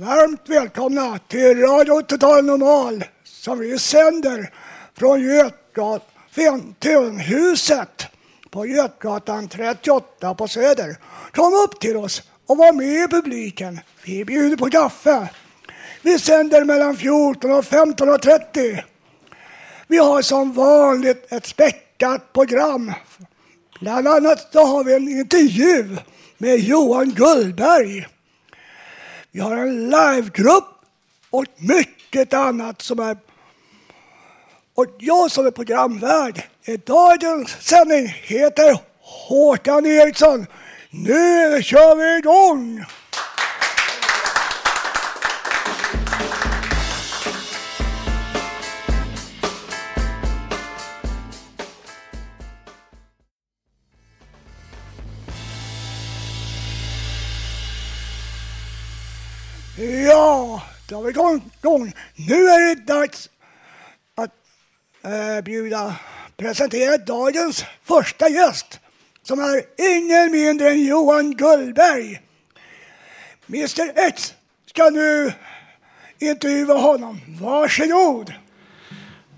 Varmt välkomna till Radio Total Normal som vi sänder från Götgatan, på Götgatan 38 på Söder. Kom upp till oss och var med i publiken. Vi bjuder på kaffe. Vi sänder mellan 14 och 15.30. Vi har som vanligt ett späckat program. Bland annat så har vi en intervju med Johan Gullberg. Vi har en livegrupp och mycket annat som är... Och jag som är programvärd i dagens sändning heter Håkan Eriksson. Nu kör vi igång! Ja, då har vi igång. igång. Nu är det dags att eh, bjuda, presentera dagens första gäst som är ingen mindre än Johan Gullberg. Mr X ska nu intervjua honom. Varsågod.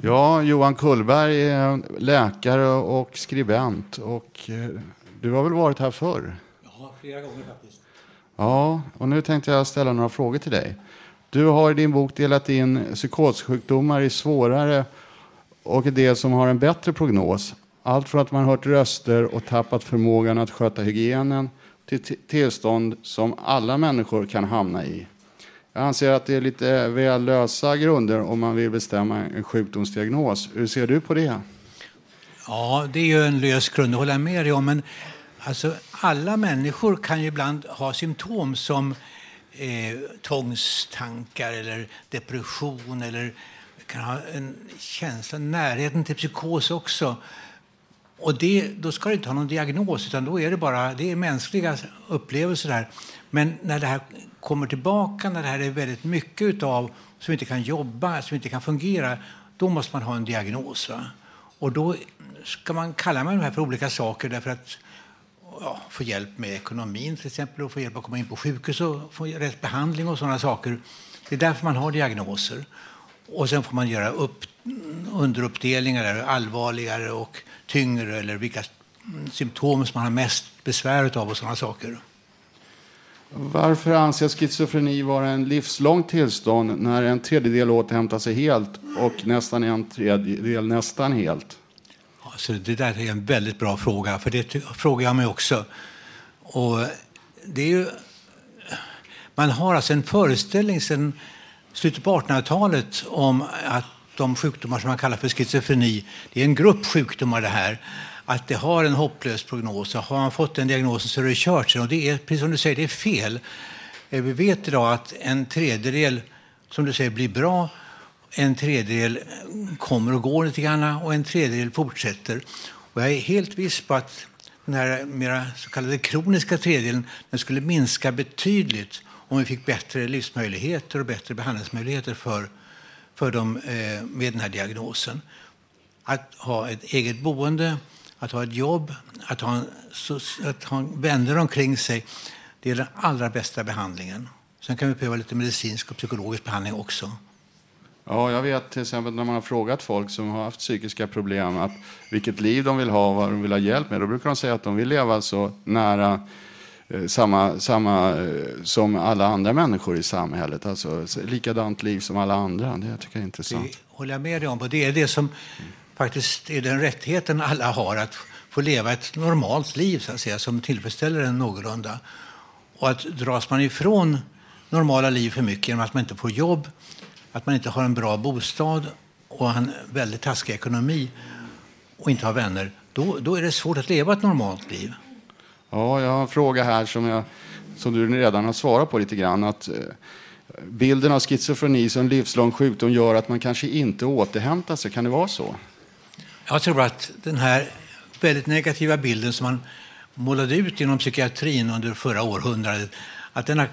Ja, Johan Kullberg är läkare och skribent. Och eh, du har väl varit här förr? Ja, flera gånger faktiskt. Ja, och nu tänkte jag ställa några frågor till dig. Du har i din bok delat in psykossjukdomar i svårare och det som har en bättre prognos. Allt från att man hört röster och tappat förmågan att sköta hygienen till tillstånd som alla människor kan hamna i. Jag anser att det är lite väl lösa grunder om man vill bestämma en sjukdomsdiagnos. Hur ser du på det? Ja, det är ju en lös grund, det håller jag med dig om. Men alltså, alla människor kan ju ibland ha symptom som eh, tvångstankar eller depression eller kan ha en känsla, närheten till psykos också. Och det, då ska du inte ha någon diagnos, utan då är det bara det är mänskliga upplevelser där. Men när det här kommer tillbaka, när det här är väldigt mycket utav som inte kan jobba, som inte kan fungera, då måste man ha en diagnos. Va? Och då ska man kalla med de här för olika saker därför att ja, få hjälp med ekonomin till exempel och få hjälp att komma in på sjukhus och få rätt behandling och sådana saker. Det är därför man har diagnoser. Och sen får man göra upp, underuppdelningar, där, allvarligare och tyngre eller vilka symptom som man har mest besvär av och sådana saker. Varför anses schizofreni vara en livslång tillstånd när en tredjedel återhämtar sig helt och nästan en tredjedel nästan helt? Alltså, det där är en väldigt bra fråga, för det frågar jag mig också. Och det är ju, man har alltså en föreställning sedan slutet på 1800-talet om att de sjukdomar som man kallar för schizofreni, det är en grupp sjukdomar det här, att det har en hopplös prognos. Har man fått den diagnosen så är det kört. Och det är, precis som du säger, det är fel. Eh, vi vet idag att en tredjedel, som du säger, blir bra. En tredjedel kommer och går lite grann och en tredjedel fortsätter. Och jag är helt viss på att den här mera så kallade kroniska tredjedelen den skulle minska betydligt om vi fick bättre livsmöjligheter och bättre behandlingsmöjligheter för, för dem eh, med den här diagnosen. Att ha ett eget boende, att ha ett jobb, att ha, en, så, att ha vänner omkring sig, det är den allra bästa behandlingen. Sen kan vi behöva lite medicinsk och psykologisk behandling också. Ja, jag vet till exempel när man har frågat folk som har haft psykiska problem att vilket liv de vill ha och vad de vill ha hjälp med. Då brukar de säga att de vill leva så nära eh, samma, samma eh, som alla andra människor i samhället. Alltså likadant liv som alla andra. Det tycker jag är intressant. Det håller jag med dig om. Och det är det som faktiskt är den rättigheten alla har. Att få leva ett normalt liv så att säga, som tillfredsställer en någorlunda. Och att dras man ifrån normala liv för mycket genom att man inte får jobb, att man inte har en bra bostad och en väldigt taskig ekonomi och inte har vänner, då, då är det svårt att leva ett normalt liv. Ja, jag har en fråga här som, jag, som du redan har svarat på lite grann. Att, eh, bilden av schizofreni som livslång sjukdom gör att man kanske inte återhämtar sig. Kan det vara så? Jag tror att den här väldigt negativa bilden som man målade ut inom psykiatrin under förra århundradet, att den har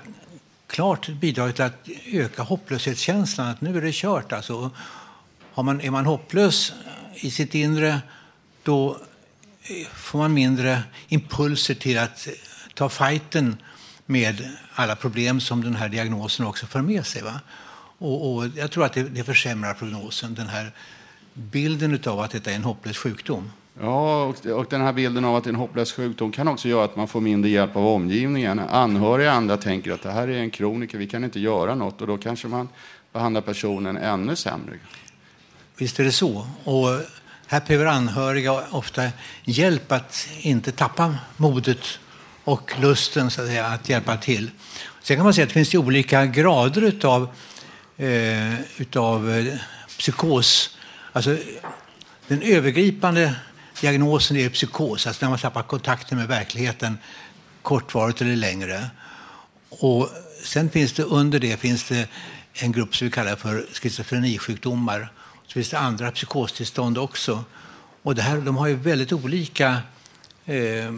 klart bidragit till att öka hopplöshetskänslan. Att nu är det kört. Alltså, har man, är man hopplös i sitt inre, då eh, får man mindre impulser till att eh, ta fighten med alla problem som den här diagnosen också för med sig. Va? Och, och jag tror att det, det försämrar prognosen, den här bilden av att detta är en hopplös sjukdom. Ja, och, och den här bilden av att det är en hopplös sjukdom kan också göra att man får mindre hjälp av omgivningen. Anhöriga andra tänker att det här är en kroniker, vi kan inte göra något och då kanske man behandlar personen ännu sämre. Visst är det så. Och här behöver anhöriga ofta hjälp att inte tappa modet och lusten så att, säga, att hjälpa till. Sen kan man säga att det finns olika grader av eh, utav eh, psykos. Alltså, den övergripande diagnosen är psykos, alltså när man tappar kontakten med verkligheten kortvarigt eller längre. Och sen finns det under det finns det en grupp som vi kallar för schizofrenisjukdomar. Så finns det andra psykostillstånd också. Och det här, de har ju väldigt olika eh,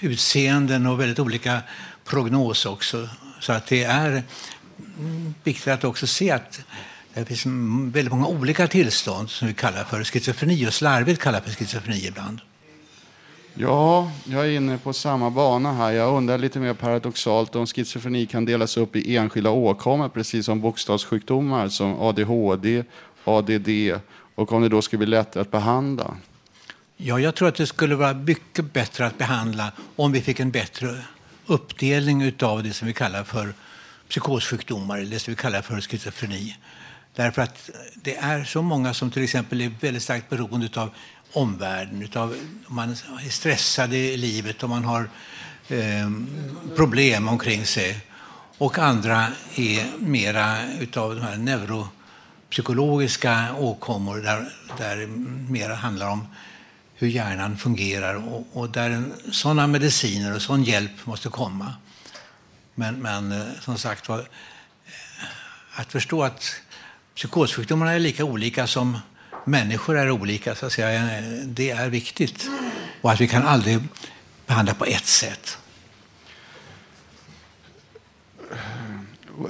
utseenden och väldigt olika prognos också. Så att det är viktigt att också se att det finns väldigt många olika tillstånd som vi kallar för schizofreni och slarvigt kallar för schizofreni ibland. Ja, jag är inne på samma bana här. Jag undrar lite mer paradoxalt om schizofreni kan delas upp i enskilda åkommor, precis som bokstavssjukdomar som ADHD, ADD och om det då skulle bli lättare att behandla. Ja, jag tror att det skulle vara mycket bättre att behandla om vi fick en bättre uppdelning av det som vi kallar för psykossjukdomar, eller det som vi kallar för schizofreni. Därför att det är så många som till exempel är väldigt starkt beroende av omvärlden. Utav, om man är stressad i livet, om man har eh, problem omkring sig. Och andra är mera utav de här neuropsykologiska åkommor där, där mera handlar om hur hjärnan fungerar och, och där sådana mediciner och sån hjälp måste komma. Men, men eh, som sagt var, eh, att förstå att psykossjukdomarna är lika olika som människor är olika, så att säga, det är viktigt. Och att vi kan aldrig behandla på ett sätt.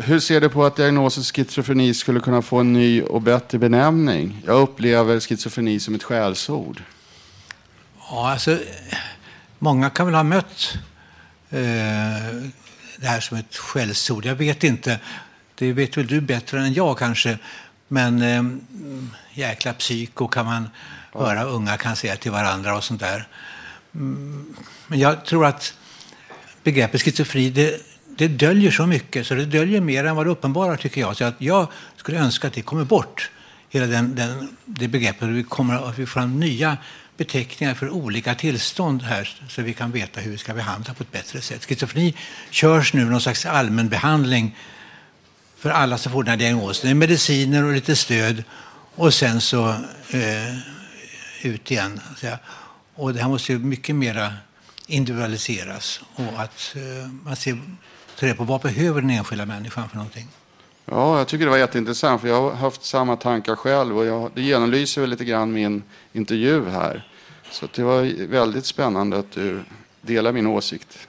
Hur ser du på att diagnosen schizofreni skulle kunna få en ny och bättre benämning? Jag upplever schizofreni som ett skällsord. Ja, alltså, många kan väl ha mött eh, det här som ett skällsord. Jag vet inte. Det vet väl du bättre än jag kanske. Men eh, jäkla psyko kan man ja. höra unga kan säga till varandra och sånt där. Mm, men jag tror att begreppet schizofreni, det, det döljer så mycket, så det döljer mer än vad det uppenbarar tycker jag. Så att jag skulle önska att det kommer bort, hela den, den, det begreppet. Vi kommer att vi får nya beteckningar för olika tillstånd här så vi kan veta hur vi ska behandla på ett bättre sätt. Schizofreni körs nu någon slags allmän behandling för alla som får den här diagnosen. Det är mediciner och lite stöd och sen så eh, ut igen. Och det här måste ju mycket mer individualiseras och att eh, man ser tar på vad behöver den enskilda människan för någonting. Ja, jag tycker det var jätteintressant för jag har haft samma tankar själv och jag, det genomlyser väl lite grann min intervju här. Så det var väldigt spännande att du delar min åsikt.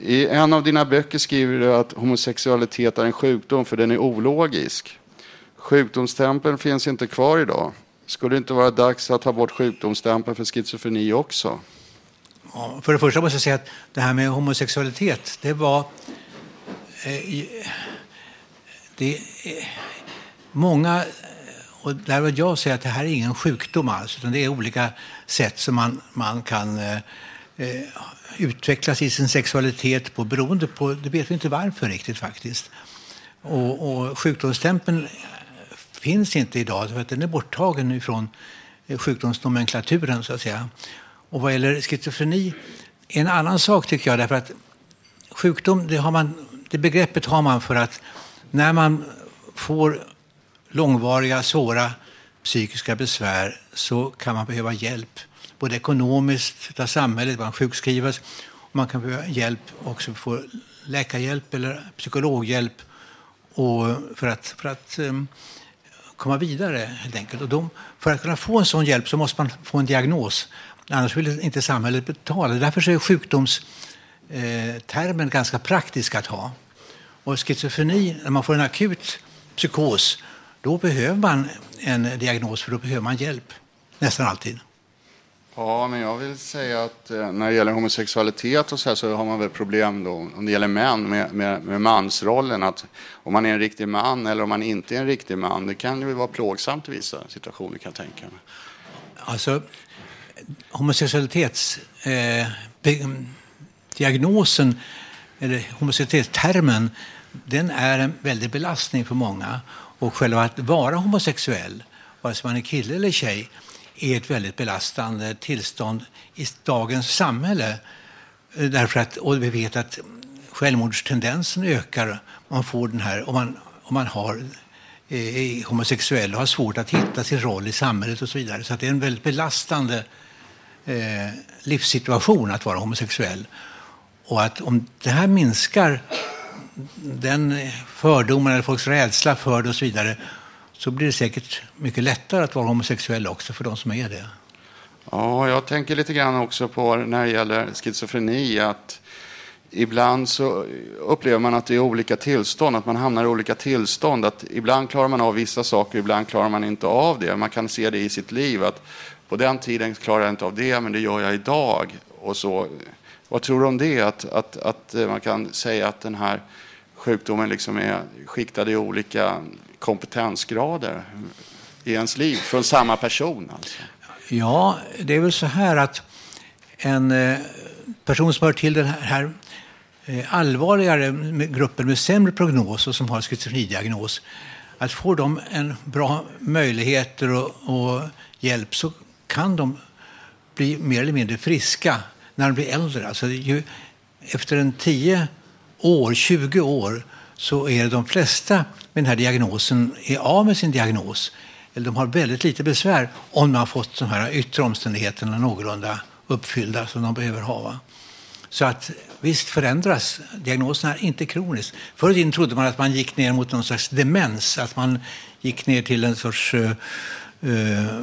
I en av dina böcker skriver du att homosexualitet är en sjukdom för den är ologisk. Sjukdomstämpeln finns inte kvar idag. Skulle det inte vara dags att ta bort sjukdomstämpeln för schizofreni också? Ja, för det första måste jag säga att det här med homosexualitet, det var... Eh, det, eh, många, och där vill jag säga att det här är ingen sjukdom alls, utan det är olika sätt som man, man kan eh, eh utvecklas i sin sexualitet på beroende på, det vet vi inte varför riktigt faktiskt. Och, och sjukdomsstämpeln finns inte idag, för att den är borttagen ifrån eh, sjukdomsnomenklaturen så att säga. Och vad gäller schizofreni, en annan sak tycker jag, därför att sjukdom, det, har man, det begreppet har man för att när man får långvariga, svåra psykiska besvär så kan man behöva hjälp. Både ekonomiskt av samhället, man sjukskrivas, och man kan behöva hjälp också få läkarhjälp eller psykologhjälp och för att, för att um, komma vidare helt enkelt. Och de, för att kunna få en sån hjälp så måste man få en diagnos. Annars vill inte samhället betala. Därför är sjukdomstermen eh, ganska praktisk att ha. Och schizofreni, när man får en akut psykos, då behöver man en diagnos för då behöver man hjälp. Nästan alltid. Ja, men jag vill säga att eh, när det gäller homosexualitet och så, här, så har man väl problem då, om det gäller män, med, med, med, mansrollen. Att om man är en riktig man eller om man inte är en riktig man, det kan ju vara plågsamt i vissa situationer kan jag tänka mig. Alltså, homosexualitetsdiagnosen, eh, eller homosexualitetstermen, den är en väldig belastning för många. Och själva att vara homosexuell, vare sig man är kille eller tjej, är ett väldigt belastande tillstånd i dagens samhälle. Eh, därför att, och vi vet att självmordstendensen ökar om man får den här, om man, om man har eh, är homosexuell och har svårt att hitta sin roll i samhället och så vidare. Så det är en väldigt belastande eh, livssituation att vara homosexuell. Och att om det här minskar den fördomen eller folks rädsla för det och så vidare så blir det säkert mycket lättare att vara homosexuell också för de som är det. Ja, jag tänker lite grann också på när det gäller schizofreni att ibland så upplever man att det är olika tillstånd, att man hamnar i olika tillstånd. Att ibland klarar man av vissa saker, ibland klarar man inte av det. Man kan se det i sitt liv att på den tiden klarar jag inte av det, men det gör jag idag. Och så. Vad tror du om det? Att, att, att eh, man kan säga att den här sjukdomen liksom är skiktad i olika kompetensgrader i ens liv från samma person? Alltså. Ja, det är väl så här att en eh, person som hör till den här eh, allvarligare gruppen med sämre prognos och som har schizofrenidiagnos, att får de en bra möjligheter och, och hjälp så kan de bli mer eller mindre friska när de blir äldre. Alltså, ju, efter en 10 år, 20 år, så är de flesta med den här diagnosen är av med sin diagnos. Eller de har väldigt lite besvär om de har fått de här yttre omständigheterna någorlunda uppfyllda som de behöver ha. Så att visst förändras. Diagnosen är inte kronisk. Förr i tiden trodde man att man gick ner mot någon slags demens, att man gick ner till en sorts uh, uh,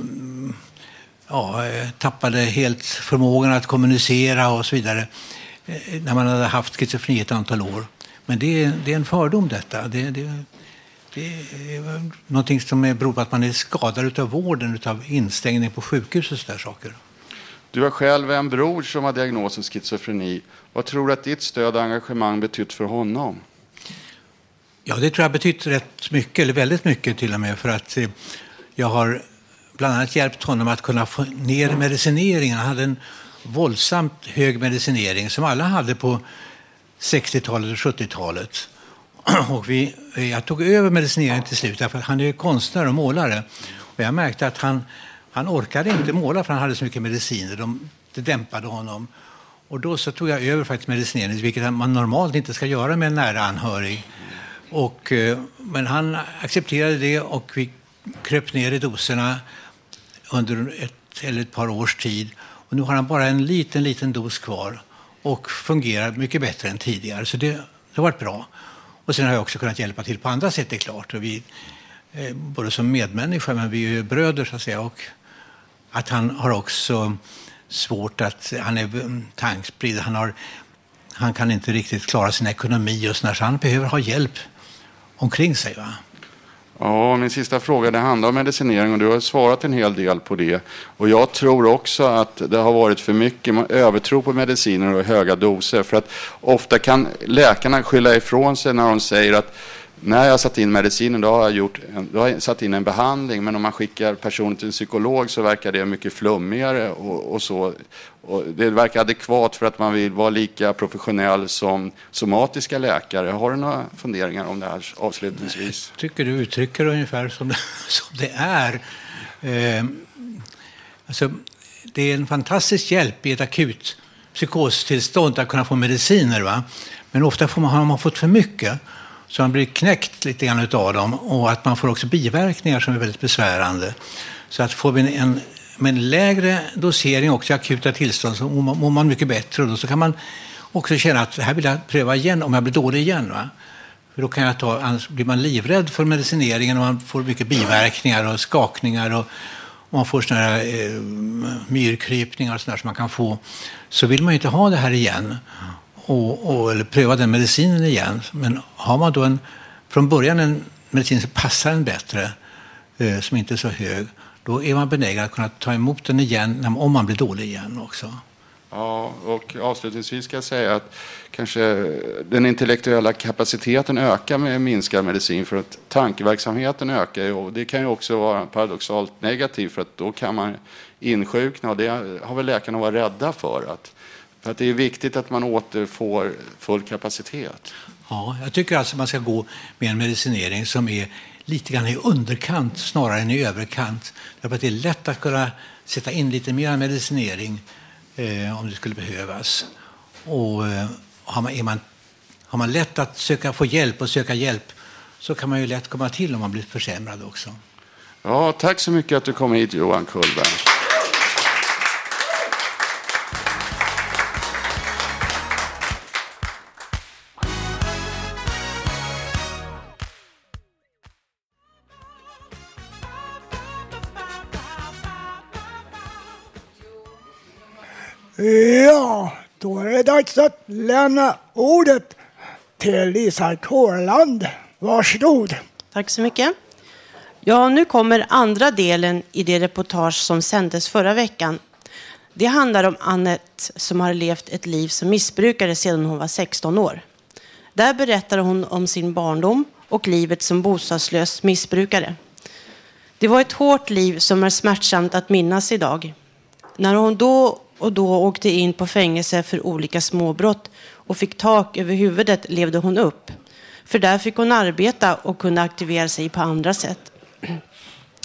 ja, eh, tappade helt förmågan att kommunicera och så vidare när man hade haft schizofreni ett antal år. Men det är, det är en fördom detta. Det, det, det är någonting som beror på att man är skadad av vården, av instängning på sjukhus och sådär saker. Du har själv en bror som har diagnosen schizofreni. Vad tror du att ditt stöd och engagemang betytt för honom? Ja, det tror jag betytt rätt mycket, eller väldigt mycket till och med, för att eh, jag har bland annat hjälpt honom att kunna få ner medicineringen. Han hade en våldsamt hög medicinering som alla hade på 60-talet och 70-talet. Och vi, jag tog över medicineringen till slut, för han är konstnär och målare. Och jag märkte att han, han orkade inte måla för han hade så mycket mediciner. De, det dämpade honom. Och då så tog jag över faktiskt medicineringen, vilket man normalt inte ska göra med en nära anhörig. Och, eh, men han accepterade det och vi kröp ner i doserna under ett eller ett par års tid. Och nu har han bara en liten, liten dos kvar och fungerar mycket bättre än tidigare. Så det, det har varit bra. Och sen har jag också kunnat hjälpa till på andra sätt, det är klart. Och vi, eh, både som medmänniska, men vi är ju bröder så att säga. Och att han har också svårt att, han är mm, tankspridd, han, har, han kan inte riktigt klara sin ekonomi just när han behöver ha hjälp omkring sig. Va? Ja, min sista fråga det handlar om medicinering och du har svarat en hel del på det. Och jag tror också att det har varit för mycket övertro på mediciner och höga doser. För att ofta kan läkarna skylla ifrån sig när de säger att när jag satt in medicinen då har jag, gjort då har jag satt in en behandling. Men om man skickar personen till en psykolog så verkar det mycket flummigare. Och, och så. Och det verkar adekvat för att man vill vara lika professionell som somatiska läkare. Har du några funderingar om det här avslutningsvis? Jag tycker du uttrycker det ungefär som det, som det är. Eh, alltså, det är en fantastisk hjälp i ett akut psykostillstånd att kunna få mediciner. Va? Men ofta får man, har man fått för mycket så man blir knäckt lite grann av dem och att man får också biverkningar som är väldigt besvärande. Så att får vi en, med en lägre dosering också i akuta tillstånd så mår man mycket bättre och då så kan man också känna att här vill jag pröva igen om jag blir dålig igen. Va? För då kan jag ta, annars blir man livrädd för medicineringen och man får mycket biverkningar och skakningar och, och man får såna här eh, myrkrypningar och sådär som man kan få. Så vill man ju inte ha det här igen och, och, eller pröva den medicinen igen. Men har man då en, från början en medicin som passar en bättre, eh, som inte är så hög, då är man benägen att kunna ta emot den igen om man blir dålig igen också. Ja, och avslutningsvis ska jag säga att kanske den intellektuella kapaciteten ökar med minskad medicin för att tankeverksamheten ökar och det kan ju också vara paradoxalt negativt för att då kan man insjukna och det har väl läkarna varit rädda för. Att, för att det är viktigt att man återfår full kapacitet. Ja, jag tycker alltså man ska gå med en medicinering som är lite grann i underkant snarare än i överkant. Därför att det är lätt att kunna sätta in lite mer medicinering eh, om det skulle behövas. Och eh, har, man, är man, har man lätt att söka, få hjälp och söka hjälp så kan man ju lätt komma till om man blir försämrad också. Ja, tack så mycket att du kom hit Johan Kullberg. Ja, då är det dags att lämna ordet till Lisa Kårland. Varsågod. Tack så mycket. Ja, nu kommer andra delen i det reportage som sändes förra veckan. Det handlar om Annette som har levt ett liv som missbrukare sedan hon var 16 år. Där berättar hon om sin barndom och livet som bostadslös missbrukare. Det var ett hårt liv som är smärtsamt att minnas idag. När hon då och då åkte in på fängelse för olika småbrott och fick tak över huvudet levde hon upp. För där fick hon arbeta och kunde aktivera sig på andra sätt.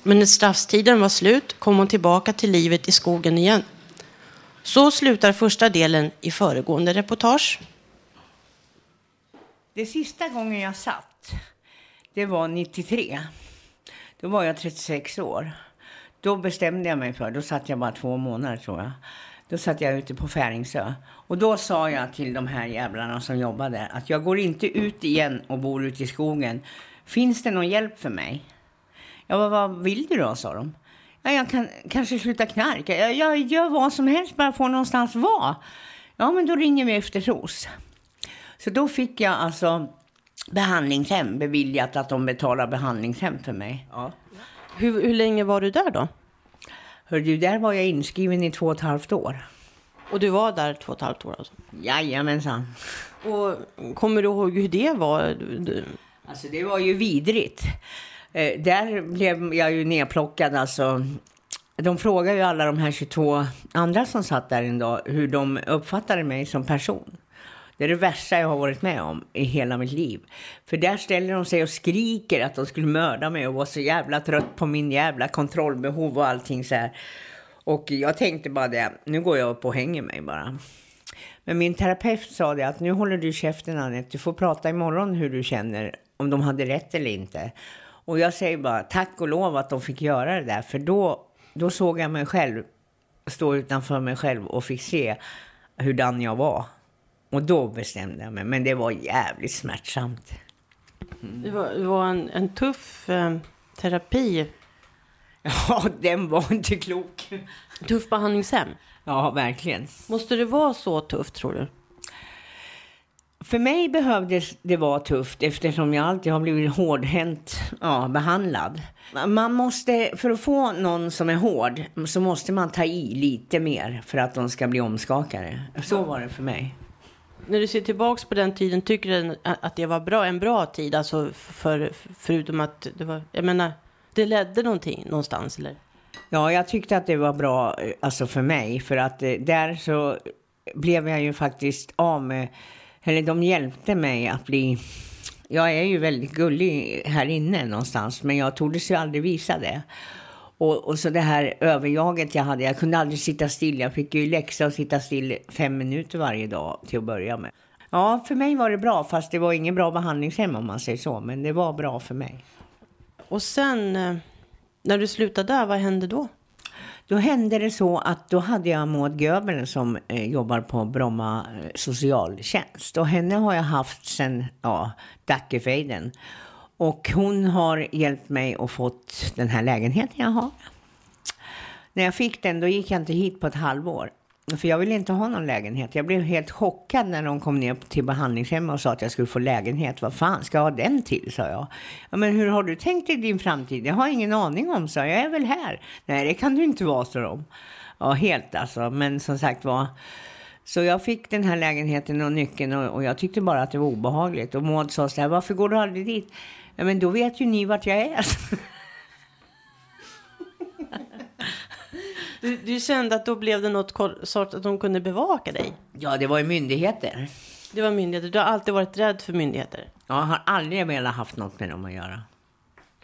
Men när straffstiden var slut kom hon tillbaka till livet i skogen igen. Så slutar första delen i föregående reportage. Det sista gången jag satt, det var 93. Då var jag 36 år. Då bestämde jag mig för, då satt jag bara två månader tror jag. Då satt jag ute på Färingsö. Och då sa jag till de här jävlarna som jobbade att jag går inte ut igen och bor ute i skogen. Finns det någon hjälp för mig? Ja, vad, vad vill du då, sa de. Ja, jag kan kanske sluta knarka. Jag, jag gör vad som helst bara få någonstans vara. Ja, men då ringer vi efter Ros. Så då fick jag alltså behandlingshem beviljat att de betalar behandlingshem för mig. Ja. Hur, hur länge var du där då? Hör du, där var jag inskriven i två och ett halvt år. Och du var där två och ett halvt år alltså? Jajamensan. Och kommer du ihåg hur det var? Du... Alltså det var ju vidrigt. Eh, där blev jag ju nedplockad alltså. De frågade ju alla de här 22 andra som satt där en dag hur de uppfattade mig som person. Det är det värsta jag har varit med om i hela mitt liv. För där ställer de sig och skriker att de skulle mörda mig och var så jävla trött på min jävla kontrollbehov och allting så här. Och jag tänkte bara det, nu går jag upp och hänger mig bara. Men min terapeut sa det att nu håller du käften Anette, du får prata imorgon hur du känner, om de hade rätt eller inte. Och jag säger bara tack och lov att de fick göra det där, för då, då såg jag mig själv stå utanför mig själv och fick se hurdan jag var. Och då bestämde jag mig, men det var jävligt smärtsamt. Mm. Det var, det var en, en tuff eh, terapi. Ja, den var inte klok. Tuff behandlingshem? Ja, verkligen. Måste det vara så tufft, tror du? För mig behövdes det vara tufft eftersom jag alltid har blivit hårdhänt ja, behandlad. Man måste, för att få någon som är hård, så måste man ta i lite mer för att de ska bli omskakade. Så var det för mig. När du ser tillbaks på den tiden, tycker du att det var bra, en bra tid? Alltså för, förutom att det var, jag menar, det ledde någonting någonstans eller? Ja, jag tyckte att det var bra eh, alltså för mig. För att eh, där så blev jag ju faktiskt av med, eller de hjälpte mig att bli jag är ju väldigt gullig här inne någonstans, men jag tordes ju aldrig visa det. Och, och, så det här överjaget jag hade, jag kunde aldrig sitta still. Jag fick ju läxa att sitta still fem minuter varje dag till att börja med. Ja, för mig var det bra, fast det var ingen bra behandlingshem om man säger så, men det var bra för mig. Och sen, eh, när du slutade där, vad hände då? Då hände det så att då hade jag Maud Göbel som eh, jobbar på Bromma eh, socialtjänst. Och henne har jag haft sedan ja, Dackefejden. Och hon har hjälpt mig att fått den här lägenheten jag har. När jag fick den då gick jag inte hit på ett halvår. För jag ville inte ha någon lägenhet. Jag blev helt chockad när de kom ner till behandlingshemmet och sa att jag skulle få lägenhet. Vad fan ska jag ha den till, sa jag. Ja, men hur har du tänkt dig din framtid? Jag har ingen aning om, sa jag. Jag är väl här. Nej, det kan du inte vara, sa de. Ja, helt alltså. Men som sagt var. Så jag fick den här lägenheten och nyckeln och, och jag tyckte bara att det var obehagligt. Och Maud sa så här, varför går du aldrig dit? Ja, men då vet ju ni vart jag är. Du, du kände att då blev det något sort att de kunde bevaka dig? Ja, det var ju myndigheter. Det var myndigheter. Du har alltid varit rädd för myndigheter? Jag har aldrig velat haft något med dem att göra.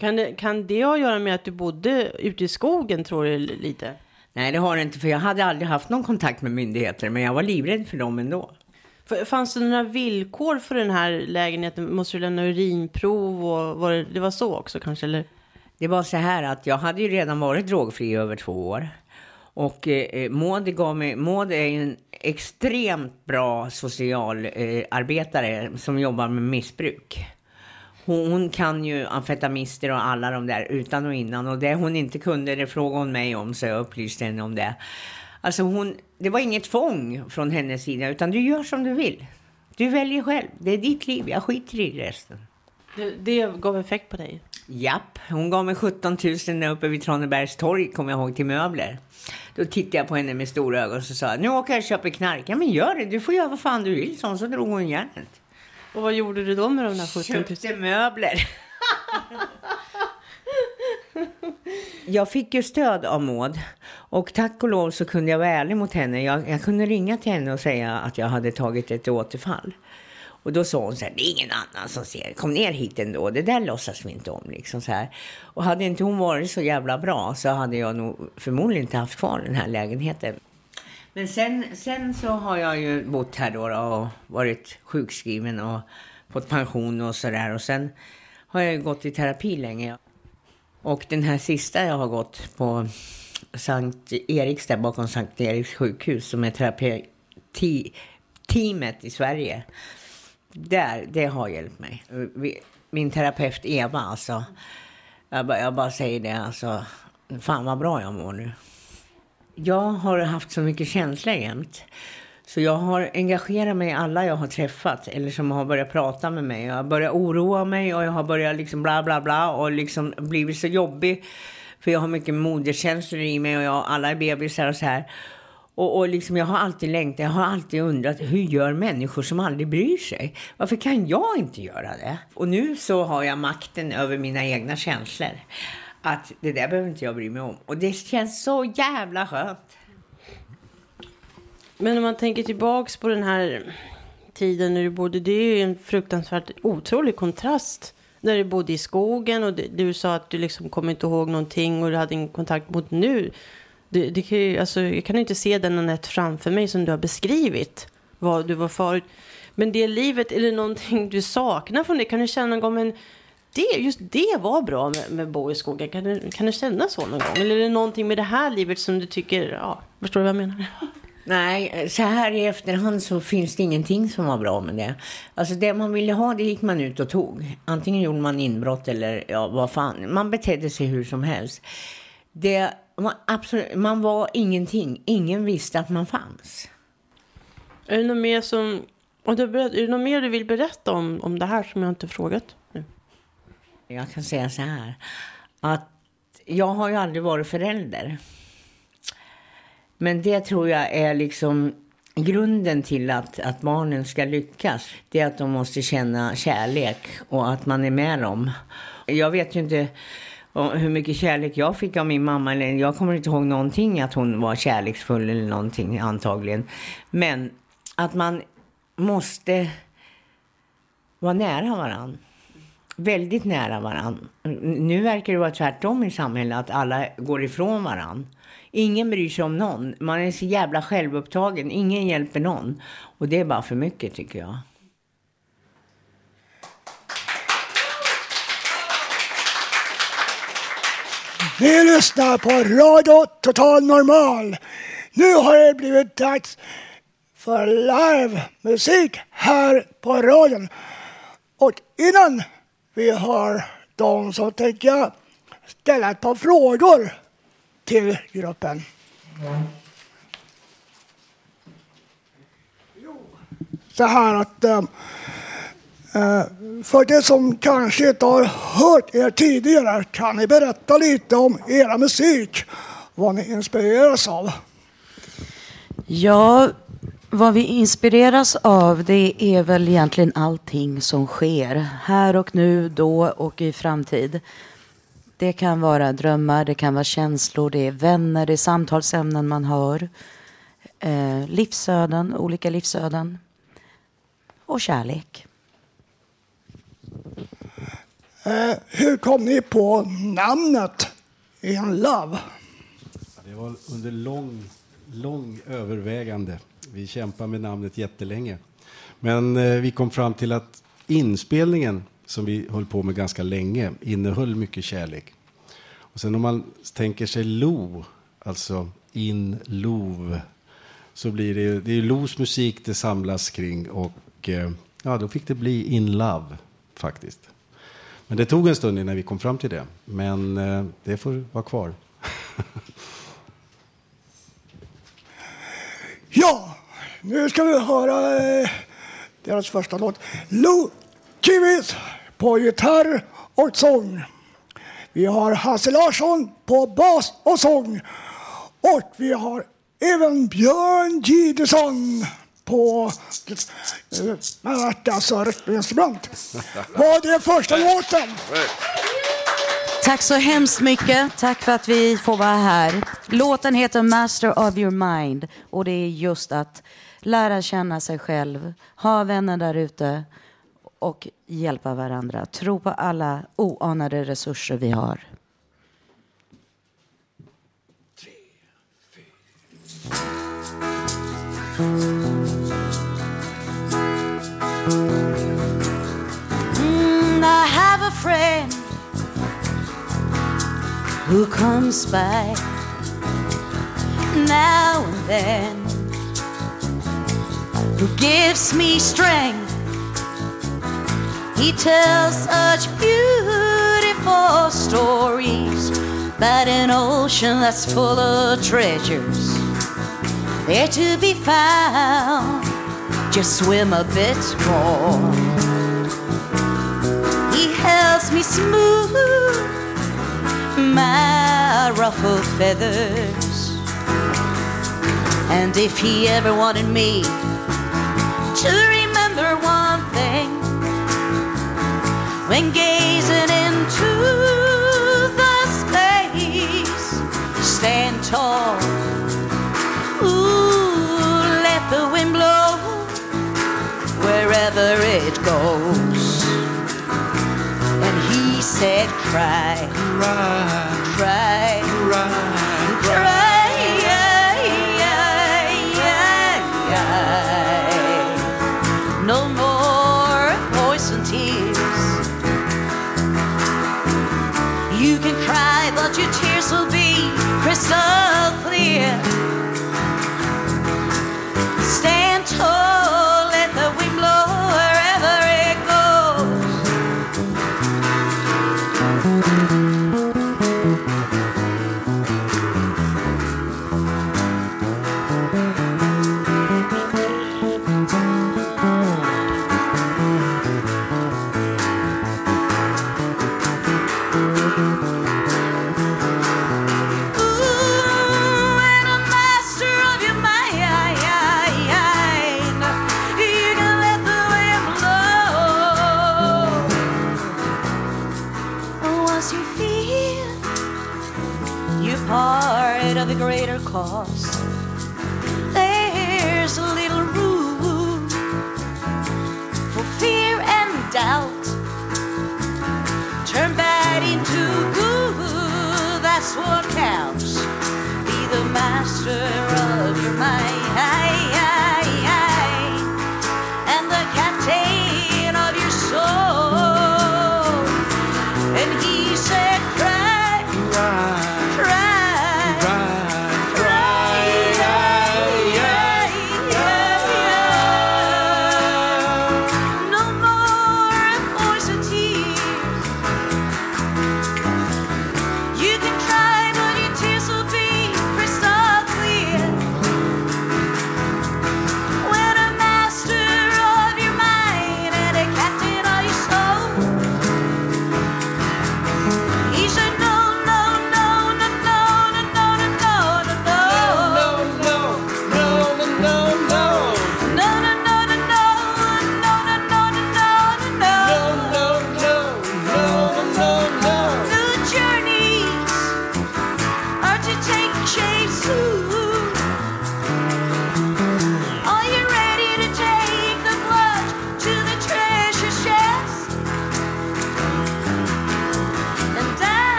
Kan det, kan det ha att göra med att du bodde ute i skogen, tror du, lite? Nej, det har det inte, för jag hade aldrig haft någon kontakt med myndigheter, men jag var livrädd för dem ändå. Fanns det några villkor för den här lägenheten? Måste du lämna urinprov och var det, det var så också kanske, eller? Det var så här att jag hade ju redan varit drogfri i över två år. Och eh, eh Maud gav mig, Maud är en extremt bra socialarbetare eh, som jobbar med missbruk. Hon, hon, kan ju amfetamister och alla de där utan och innan. Och det hon inte kunde, det frågade hon mig om, så jag upplyste henne om det. Alltså hon, det var inget tvång från hennes sida, utan du gör som du vill. Du väljer själv. Det är ditt liv, jag skiter i resten. Det, det gav effekt på dig? Japp, hon gav mig 17 000 där uppe vid Tranebergs torg, kommer jag ihåg, till möbler. Då tittade jag på henne med stora ögon och så sa nu åker jag och köper knark. Ja men gör det, du får göra vad fan du vill. Så, så drog hon järnet. Och vad gjorde du då med de där 17 000? Köpte möbler. jag fick ju stöd av Maud. Och tack och lov så kunde jag vara ärlig mot henne. Jag, jag kunde ringa till henne och säga att jag hade tagit ett återfall. Och då sa hon så här, det är ingen annan som ser, kom ner hit ändå, det där låtsas vi inte om. Liksom så här. Och hade inte hon varit så jävla bra så hade jag nog förmodligen inte haft kvar den här lägenheten. Men sen, sen så har jag ju bott här då och varit sjukskriven och fått pension och sådär. Och sen har jag ju gått i terapi länge. Och den här sista jag har gått på Sankt Eriks, där bakom Sankt Eriks sjukhus, som är terapiteamet i Sverige där, det har hjälpt mig. Min terapeut Eva, alltså. Jag bara, jag bara säger det, alltså. Fan vad bra jag mår nu. Jag har haft så mycket känslor jämt. Så jag har engagerat mig i alla jag har träffat eller som har börjat prata med mig. Jag har börjat oroa mig och jag har börjat liksom bla bla bla och liksom blivit så jobbig. För jag har mycket moderkänslor i mig och jag, alla är bebisar och så här. Och, och liksom, jag har alltid längtat, jag har alltid undrat hur gör människor som aldrig bryr sig? Varför kan jag inte göra det? Och nu så har jag makten över mina egna känslor. Att det där behöver inte jag bry mig om. Och det känns så jävla skönt. Men om man tänker tillbaks på den här tiden när du bodde, det är ju en fruktansvärt otrolig kontrast. När du bodde i skogen och du sa att du liksom kommer inte ihåg någonting och du hade ingen kontakt mot nu. Det, det kan ju, alltså, jag kan inte se den Anette framför mig som du har beskrivit. Vad du var förut. Men det livet, är det någonting du saknar från det? Kan du känna någon gång, men det, just det var bra med, med bo i skogen. Kan du, kan du känna så någon gång? Eller är det någonting med det här livet som du tycker, ja, förstår du vad jag menar? Nej, så här i efterhand så finns det ingenting som var bra med det. Alltså det man ville ha, det gick man ut och tog. Antingen gjorde man inbrott eller ja, vad fan. Man betedde sig hur som helst. Det man, absolut, man var ingenting. Ingen visste att man fanns. Är det något mer som... Och du är det något mer du vill berätta om, om det här som jag inte frågat nu? Jag kan säga så här. Att jag har ju aldrig varit förälder. Men det tror jag är liksom grunden till att, att barnen ska lyckas, det är att de måste känna kärlek och att man är med dem. Jag vet ju inte hur mycket kärlek jag fick av min mamma. Jag kommer inte ihåg någonting att hon var kärleksfull eller någonting antagligen. Men att man måste vara nära varann. Väldigt nära varann. Nu verkar det vara tvärtom i samhället, att alla går ifrån varann. Ingen bryr sig om någon. Man är så jävla självupptagen. Ingen hjälper någon. Och det är bara för mycket tycker jag. Ni lyssnar på Radio Total Normal. Nu har det blivit dags för livemusik här på radion. Och innan vi har dem så tänker jag ställa ett par frågor till gruppen. Så här att eh, eh, för de som kanske inte har hört er tidigare, kan ni berätta lite om era musik? Vad ni inspireras av? Ja, vad vi inspireras av det är väl egentligen allting som sker här och nu, då och i framtid. Det kan vara drömmar, det kan vara känslor, det är vänner, det är samtalsämnen man hör. Eh, livsöden, olika livsöden. Och kärlek. Eh, hur kom ni på namnet In Love? Det var under lång, lång övervägande. Vi kämpade med namnet jättelänge. Men eh, vi kom fram till att inspelningen som vi höll på med ganska länge innehöll mycket kärlek. Och sen om man tänker sig Lo, alltså in lov, så blir det, det är Los musik det samlas kring och eh, ja, då fick det bli In Love faktiskt. Men det tog en stund innan vi kom fram till det. Men eh, det får vara kvar. ja, nu ska vi höra eh, deras första låt. Lo Kivis på gitarr och sång. Vi har Hasse Larsson på bas och sång. Och vi har även Björn Gidesson på alltså rytminstrument. Vad är första låten? Tack så hemskt mycket. Tack för att vi får vara här. Låten heter Master of your mind och det är just att lära känna sig själv, ha vänner där ute och hjälpa varandra. Tro på alla oanade resurser vi har. Tre, Mm, I have a friend who comes by now and then, who gives me strength. He tells such beautiful stories about an ocean that's full of treasures. There to be found, just swim a bit more. He helps me smooth my ruffled feathers. And if he ever wanted me to when gazing into the space, stand tall. Ooh, let the wind blow wherever it goes. And he said, cry, cry, cry, cry,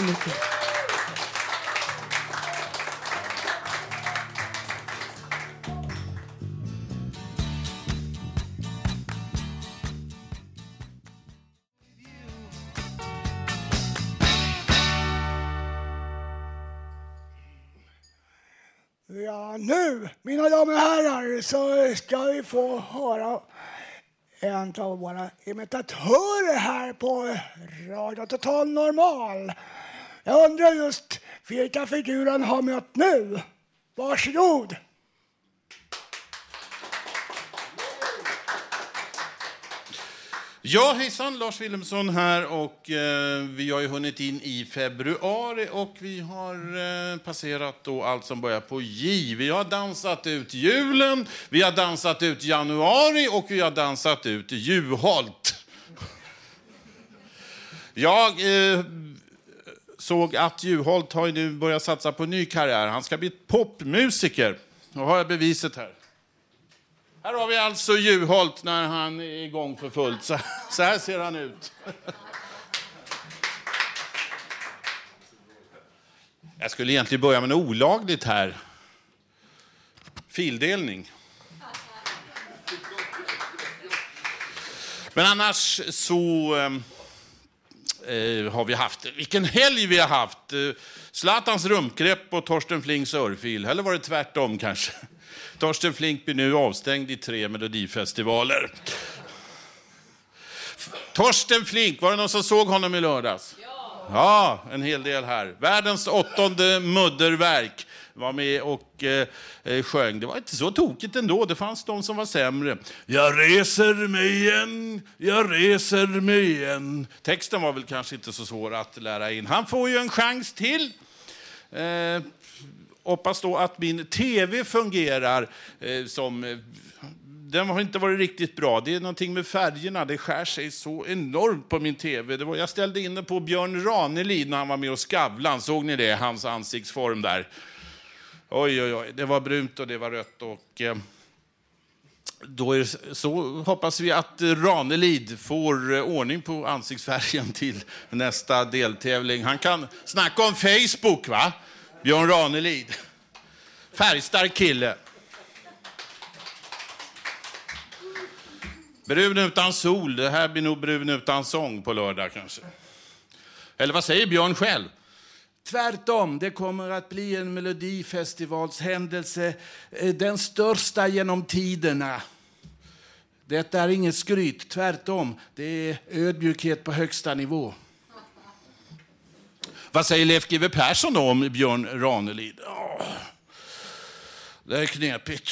Så mycket. Ja, nu, mina damer och herrar, så ska vi få höra en av våra imitatörer här på Radio Total Normal. Jag undrar just vilka figurer han har mött nu. Varsågod! Ja, hejsan, Lars Wilhelmsson här och eh, vi har ju hunnit in i februari och vi har eh, passerat då allt som börjar på J. Vi har dansat ut julen, vi har dansat ut januari och vi har dansat ut Juholt. Jag eh, såg att Juholt har ju nu börjat satsa på en ny karriär. Han ska bli popmusiker. Då har jag beviset här. Här har vi alltså Juholt när han är igång för fullt. Så, så här ser han ut. Jag skulle egentligen börja med något olagligt här. Fildelning. Men annars så ehm, eh, har vi haft, vilken helg vi har haft. Eh, Zlatans rumkrepp och Torsten Flinks örfil. Eller var det tvärtom kanske? Torsten Flink blir nu avstängd i tre melodifestivaler. Torsten Flink, var det någon som såg honom i lördags? Ja, ja en hel del här. Världens åttonde mudderverk var med och eh, eh, sjöng. Det var inte så tokigt ändå, det fanns de som var sämre. Jag reser mig igen, jag reser mig igen. Texten var väl kanske inte så svår att lära in. Han får ju en chans till. Eh, hoppas då att min tv fungerar eh, som... Eh, den har inte varit riktigt bra. Det är någonting med färgerna. Det skär sig så enormt på min tv. Det var, jag ställde in den på Björn Ranelid när han var med och Skavlan. Såg ni det? Hans ansiktsform där. Oj, oj, oj. Det var brunt och det var rött. Och, eh, då är, så hoppas vi att Ranelid får eh, ordning på ansiktsfärgen till nästa deltävling. Han kan snacka om Facebook, va? Björn Ranelid. Färgstark kille. Brun utan sol. Det här blir nog brun utan sång på lördag kanske. Eller vad säger Björn själv? Tvärtom, det kommer att bli en melodifestivalshändelse, eh, den största genom tiderna. Detta är inget skryt, tvärtom, det är ödmjukhet på högsta nivå. Vad säger Leif GW Persson då om Björn Ranelid? Det är knepigt.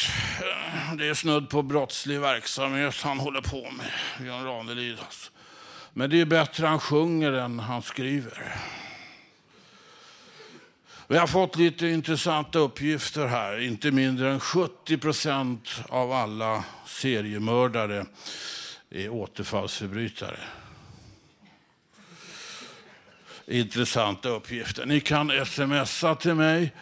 Det är snudd på brottslig verksamhet han håller på med, Björn Ranelid. Alltså. Men det är bättre han sjunger än han skriver. Vi har fått lite intressanta uppgifter här. Inte mindre än 70 procent av alla seriemördare är återfallsförbrytare. Intressanta uppgifter. Ni kan smsa till mig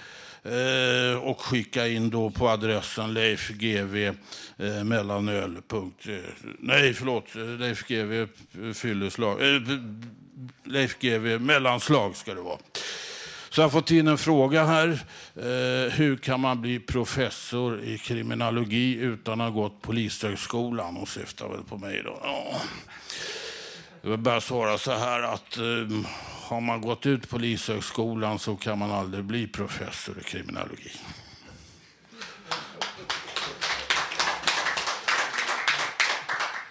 eh, och skicka in då på adressen leifgv eh, mellanöl. Eh, nej, förlåt. Leifgv fylleslag. Leif GV mellanslag ska det vara. Så jag har fått in en fråga här. Eh, hur kan man bli professor i kriminologi utan att ha gått polishögskolan? Hon syftar väl på mig då. Ja. Jag vill bara svara så här att eh, har man gått ut polishögskolan så kan man aldrig bli professor i kriminologi.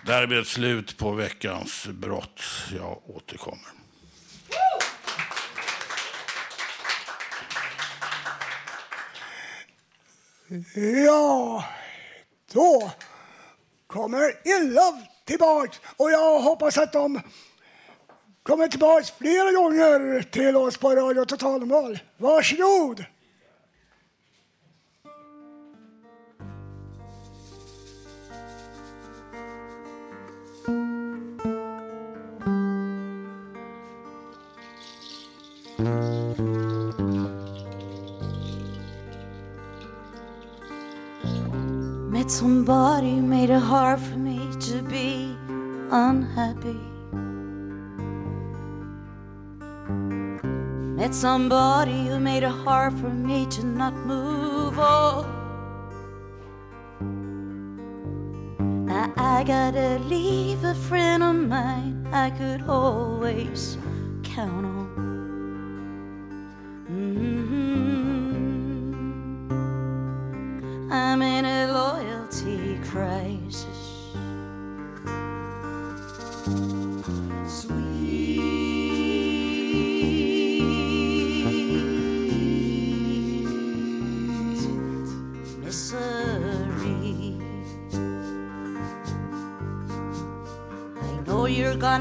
Därmed slut på veckans brott. Jag återkommer. Ja, då kommer Illa tillbaks och jag hoppas att de kommer tillbaks flera gånger till oss på Radio Total Normal. Varsågod! Somebody made it hard for me to be unhappy. Met somebody who made it hard for me to not move on. Now I gotta leave a friend of mine I could always count on.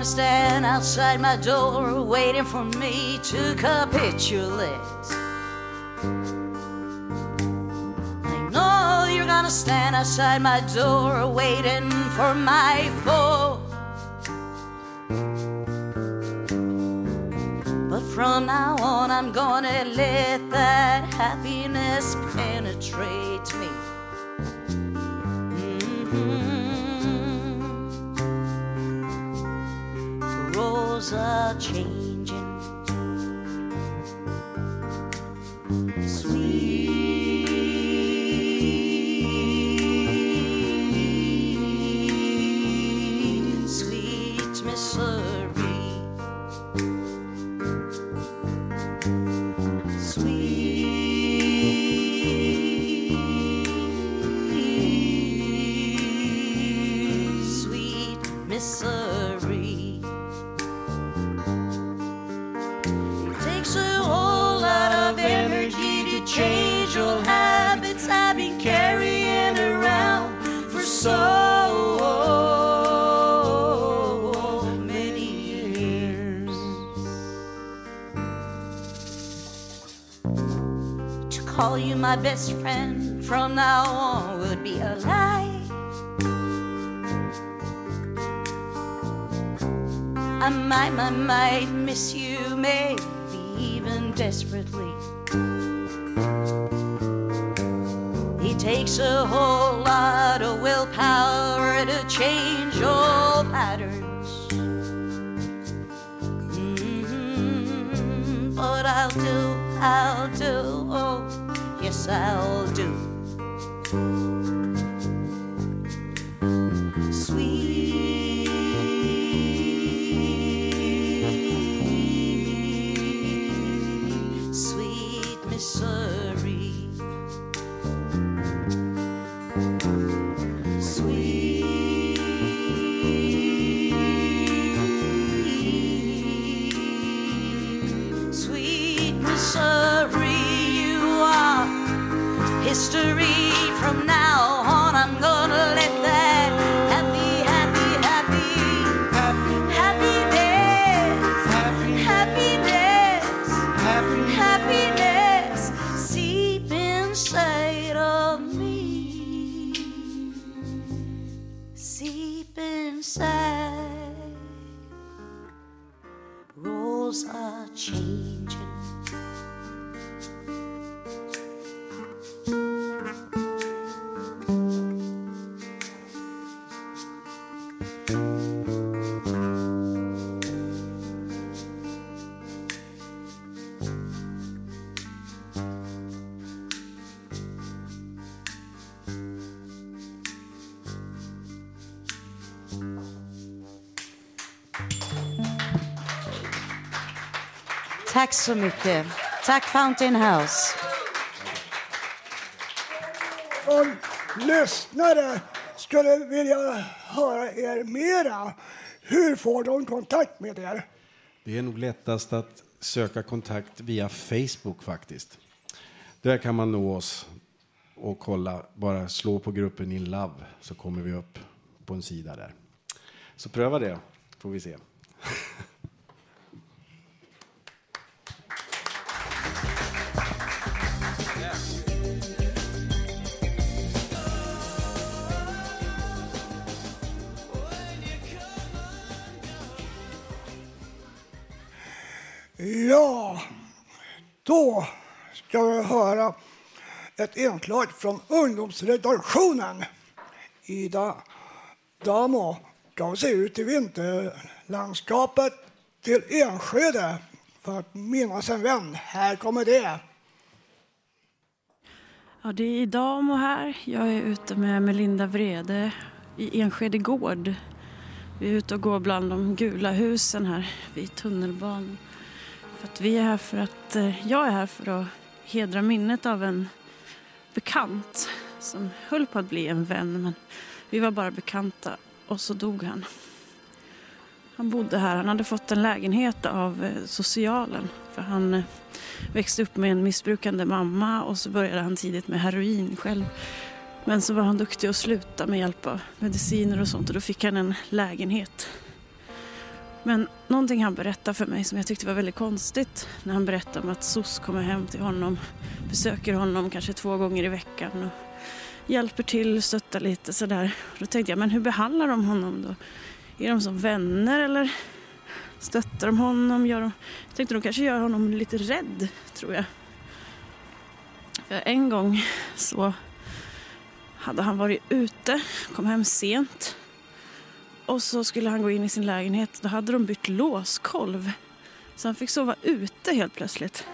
Gonna stand outside my door waiting for me to capitulate. I know you're gonna stand outside my door waiting for my fall. But from now on, I'm gonna let that happiness penetrate me. a change. Best friend from now on would be a lie. I might, might, might Tack så mycket. Tack Fountain House. Om lyssnare skulle vilja höra er mera, hur får de kontakt med er? Det är nog lättast att söka kontakt via Facebook faktiskt. Där kan man nå oss och kolla. Bara slå på gruppen In Love så kommer vi upp på en sida där. Så pröva det, får vi se. Ja, då ska vi höra ett inslag från ungdomsredaktionen. Ida Damo gav sig ut i vinterlandskapet till Enskede för att minnas en vän. Här kommer det. Ja, det är Idamo här. Jag är ute med Melinda Vrede i Enskede gård. Vi är ute och går bland de gula husen här vid tunnelbanan. För att vi är här för att, eh, jag är här för att hedra minnet av en bekant som höll på att bli en vän men vi var bara bekanta och så dog han. Han bodde här, han hade fått en lägenhet av eh, socialen för han eh, växte upp med en missbrukande mamma och så började han tidigt med heroin själv. Men så var han duktig att sluta med hjälp av mediciner och sånt och då fick han en lägenhet. Men någonting han berättade för mig som jag tyckte var väldigt konstigt när han berättade om att SOS kommer hem till honom, besöker honom kanske två gånger i veckan och hjälper till, stöttar lite sådär. Då tänkte jag, men hur behandlar de honom då? Är de som vänner eller stöttar de honom? Gör de... Jag tänkte de kanske gör honom lite rädd, tror jag. För en gång så hade han varit ute, kom hem sent och så skulle han gå in i sin lägenhet. Då hade de bytt låskolv. Så han fick sova ute helt plötsligt.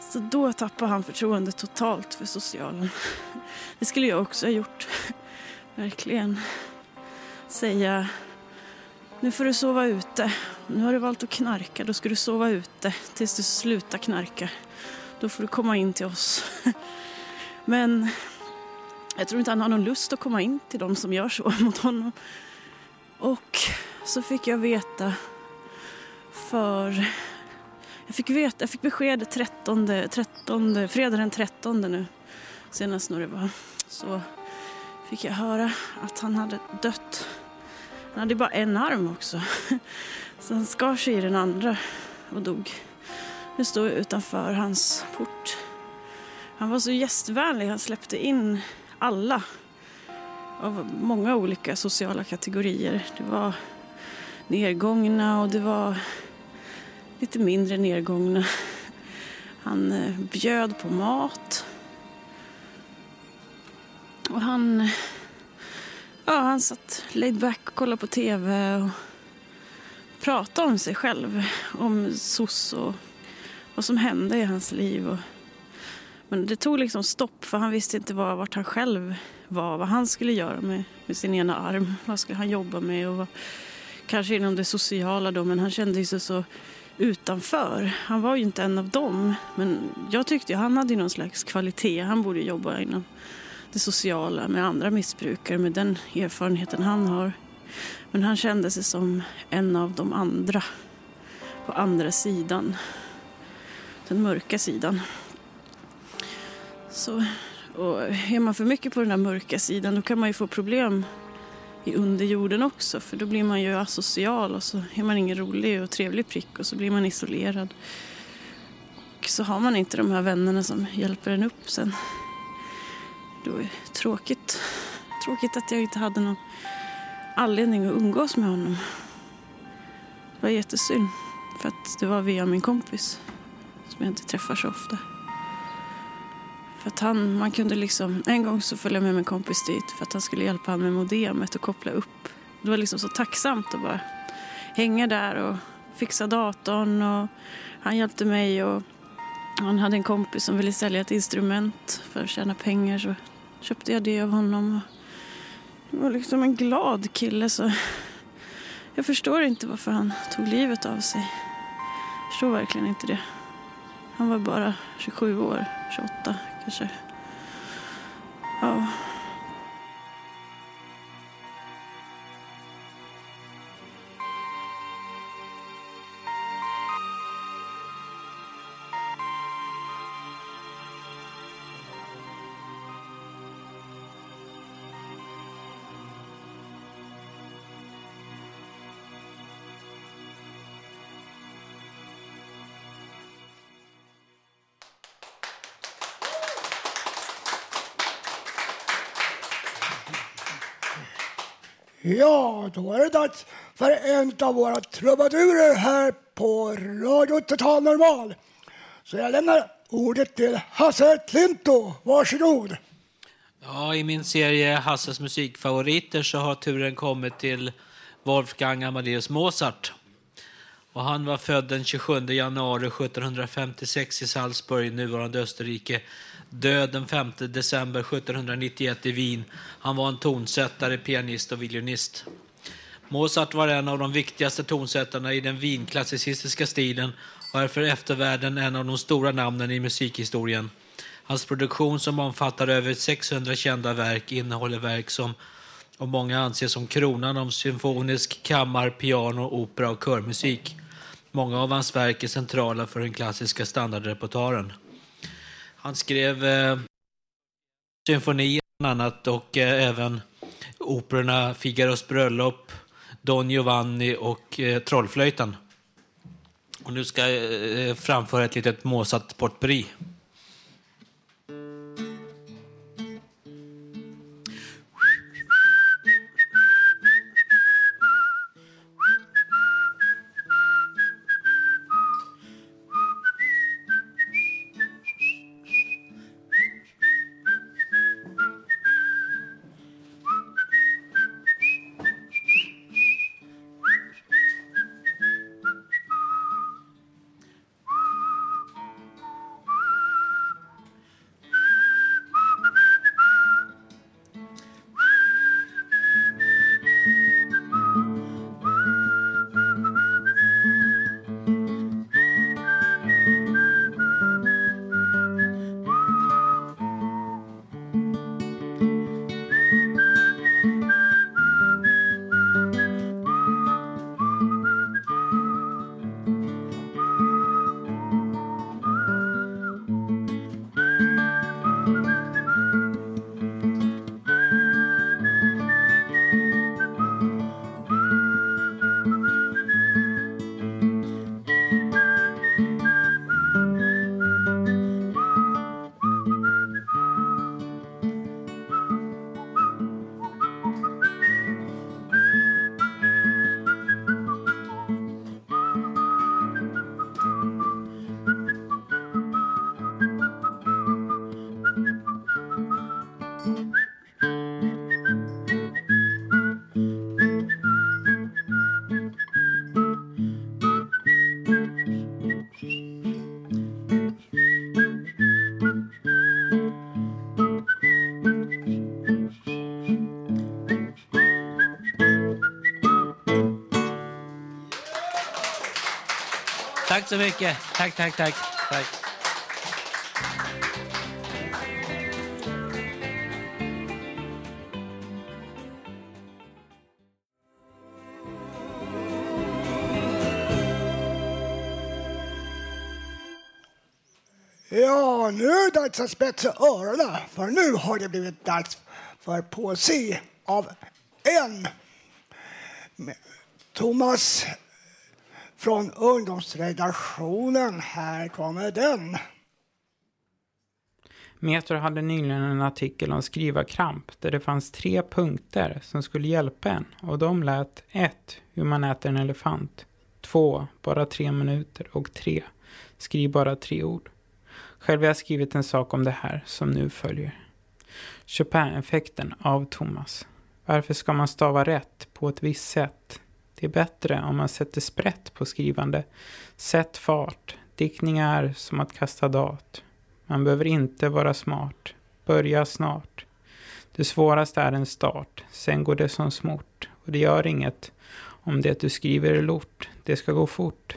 Så då tappade han förtroendet totalt för socialen. Det skulle jag också ha gjort. Verkligen. Säga, nu får du sova ute. Nu har du valt att knarka, då ska du sova ute tills du slutar knarka. Då får du komma in till oss. Men jag tror inte han har någon lust att komma in till de som gör så mot honom. Och så fick jag veta för... Jag fick, veta, jag fick besked 13, 13, fredag den 13 nu, senast när det var. Så fick jag höra att han hade dött. Han hade bara en arm också. Så han skar sig i den andra och dog. Nu står jag utanför hans port. Han var så gästvänlig, han släppte in alla av många olika sociala kategorier. Det var nedgångna och det var lite mindre nedgångna. Han eh, bjöd på mat. Och han, ja, han satt laid back och kollade på tv och pratade om sig själv. Om SOS och vad som hände i hans liv. Och, men det tog liksom stopp för han visste inte var, vart han själv var. Vad han skulle göra med, med sin ena arm. Vad skulle han jobba med? Och vad, kanske inom det sociala då, men han kände sig så utanför. Han var ju inte en av dem. Men jag tyckte ju han hade någon slags kvalitet. Han borde jobba inom det sociala med andra missbrukare med den erfarenheten han har. Men han kände sig som en av de andra. På andra sidan. Den mörka sidan. Så, och är man för mycket på den där mörka sidan då kan man ju få problem i underjorden också för då blir man ju asocial och så är man ingen rolig och trevlig prick och så blir man isolerad. Och så har man inte de här vännerna som hjälper en upp sen. Då är det tråkigt. Tråkigt att jag inte hade någon anledning att umgås med honom. Det var jättesynd för att det var via min kompis som jag inte träffar så ofta. För att han, man kunde liksom, en gång så följde jag med min kompis dit för att han skulle hjälpa honom med modemet och koppla upp. Det var liksom så tacksamt att bara hänga där och fixa datorn och han hjälpte mig och han hade en kompis som ville sälja ett instrument för att tjäna pengar så köpte jag det av honom. Det var liksom en glad kille så jag förstår inte varför han tog livet av sig. Jag förstår verkligen inte det. Han var bara 27 år, 28 Ja. Ja, då är det dags för en av våra trubadurer här på Radio Total Normal. Så jag lämnar ordet till Hasse Klinto. Varsågod. Ja, I min serie Hasses musikfavoriter så har turen kommit till Wolfgang Amadeus Mozart. Och han var född den 27 januari 1756 i Salzburg, nuvarande Österrike. Död den 5 december 1791 i Wien. Han var en tonsättare, pianist och violinist. Mozart var en av de viktigaste tonsättarna i den vinklassicistiska stilen och är för eftervärlden en av de stora namnen i musikhistorien. Hans produktion som omfattar över 600 kända verk innehåller verk som och många anses som kronan om symfonisk kammar, piano, opera och körmusik. Många av hans verk är centrala för den klassiska standardrepertoaren. Han skrev eh, symfonier bland annat och eh, även operorna Figaros bröllop, Don Giovanni och eh, Trollflöjten. Och nu ska jag eh, framföra ett litet Mozart Tack så mycket. Tack, tack, tack. tack. Ja, nu är det dags att spetsa öronen för nu har det blivit dags för poesi av en Thomas från ungdomsredaktionen. Här kommer den. Metro hade nyligen en artikel om skrivarkramp där det fanns tre punkter som skulle hjälpa en och de lät 1. Hur man äter en elefant 2. Bara tre minuter och 3. Skriv bara tre ord. Själv har jag skrivit en sak om det här som nu följer. Chopin-effekten av Thomas. Varför ska man stava rätt på ett visst sätt? Det är bättre om man sätter sprätt på skrivande. Sätt fart. Diktning är som att kasta dat. Man behöver inte vara smart. Börja snart. Det svåraste är en start. Sen går det som smort. Och det gör inget om det du skriver är lort. Det ska gå fort.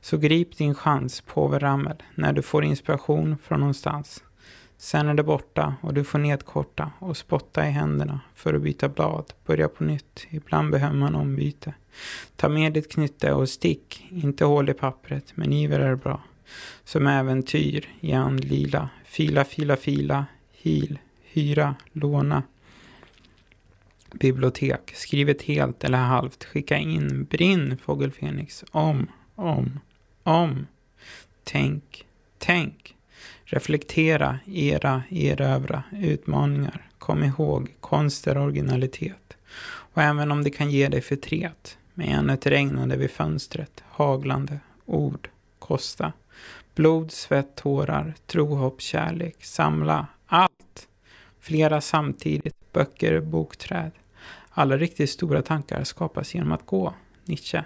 Så grip din chans, påve Ramel, när du får inspiration från någonstans. Sen är det borta och du får nedkorta och spotta i händerna för att byta blad, börja på nytt. Ibland behöver man ombyte. Ta med ditt knytte och stick, inte hål i pappret, men iver är bra. Som äventyr, Jan Lila, fila, fila, fila, hil, hyra, låna. Bibliotek, skriv ett helt eller halvt, skicka in, brinn, Fågel Fenix, om, om, om. Tänk, tänk. Reflektera era erövra utmaningar. Kom ihåg, konst är originalitet. Och även om det kan ge dig förtret, med ett regnande vid fönstret, haglande, ord, kosta. Blod, svett, tårar, tro, hopp, kärlek, samla, allt. Flera samtidigt, böcker, bokträd. Alla riktigt stora tankar skapas genom att gå. Nietzsche.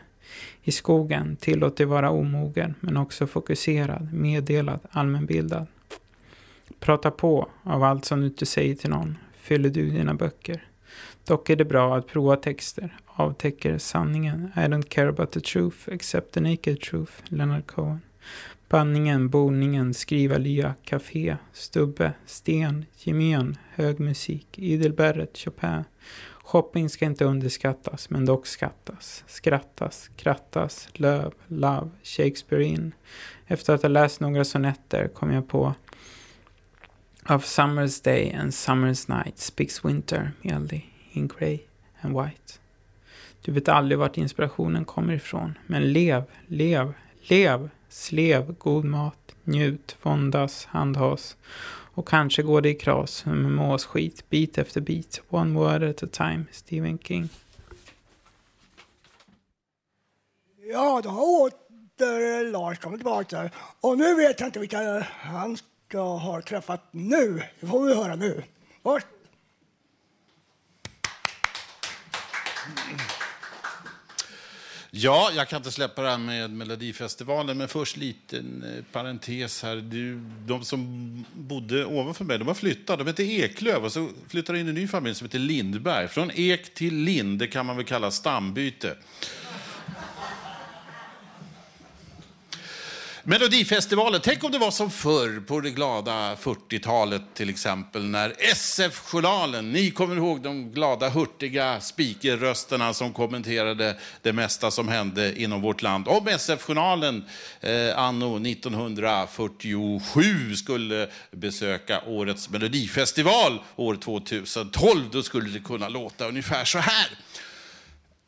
I skogen, tillåt dig vara omogen, men också fokuserad, meddelad, allmänbildad. Prata på av allt som du inte säger till någon. Fyller du dina böcker. Dock är det bra att prova texter. Avtäcker sanningen. I don't care about the truth, except the naked truth. Leonard Cohen. Banningen, boningen, skriva lya, café, stubbe, sten, gemen, hög musik, idelberret, Chopin. Shopping ska inte underskattas, men dock skattas. Skrattas, krattas, löv, love, Shakespeare in. Efter att ha läst några sonetter kom jag på Of summer's day and summer's night speaks winter merely in grey and white. Du vet aldrig vart inspirationen kommer ifrån, men lev, lev, lev, slev, god mat, njut, våndas, handhas. Och kanske går det i kras med måsskit, bit efter bit, one word at a time, Stephen King. Ja, då har åter Lars kommit tillbaka. Och nu vet jag inte vilka han ska ha träffat nu. Det får vi höra nu. Först Ja, jag kan inte släppa det här med Melodifestivalen, men först liten eh, parentes här. Du, de som bodde ovanför mig, de har flyttat. De heter Eklöv och så flyttar in en ny familj som heter Lindberg. Från Ek till Lind, det kan man väl kalla stambyte. Melodifestivalen, tänk om det var som förr på det glada 40-talet till exempel när SF-journalen, ni kommer ihåg de glada hurtiga speakerrösterna som kommenterade det mesta som hände inom vårt land. Om SF-journalen eh, anno 1947 skulle besöka årets melodifestival år 2012, då skulle det kunna låta ungefär så här.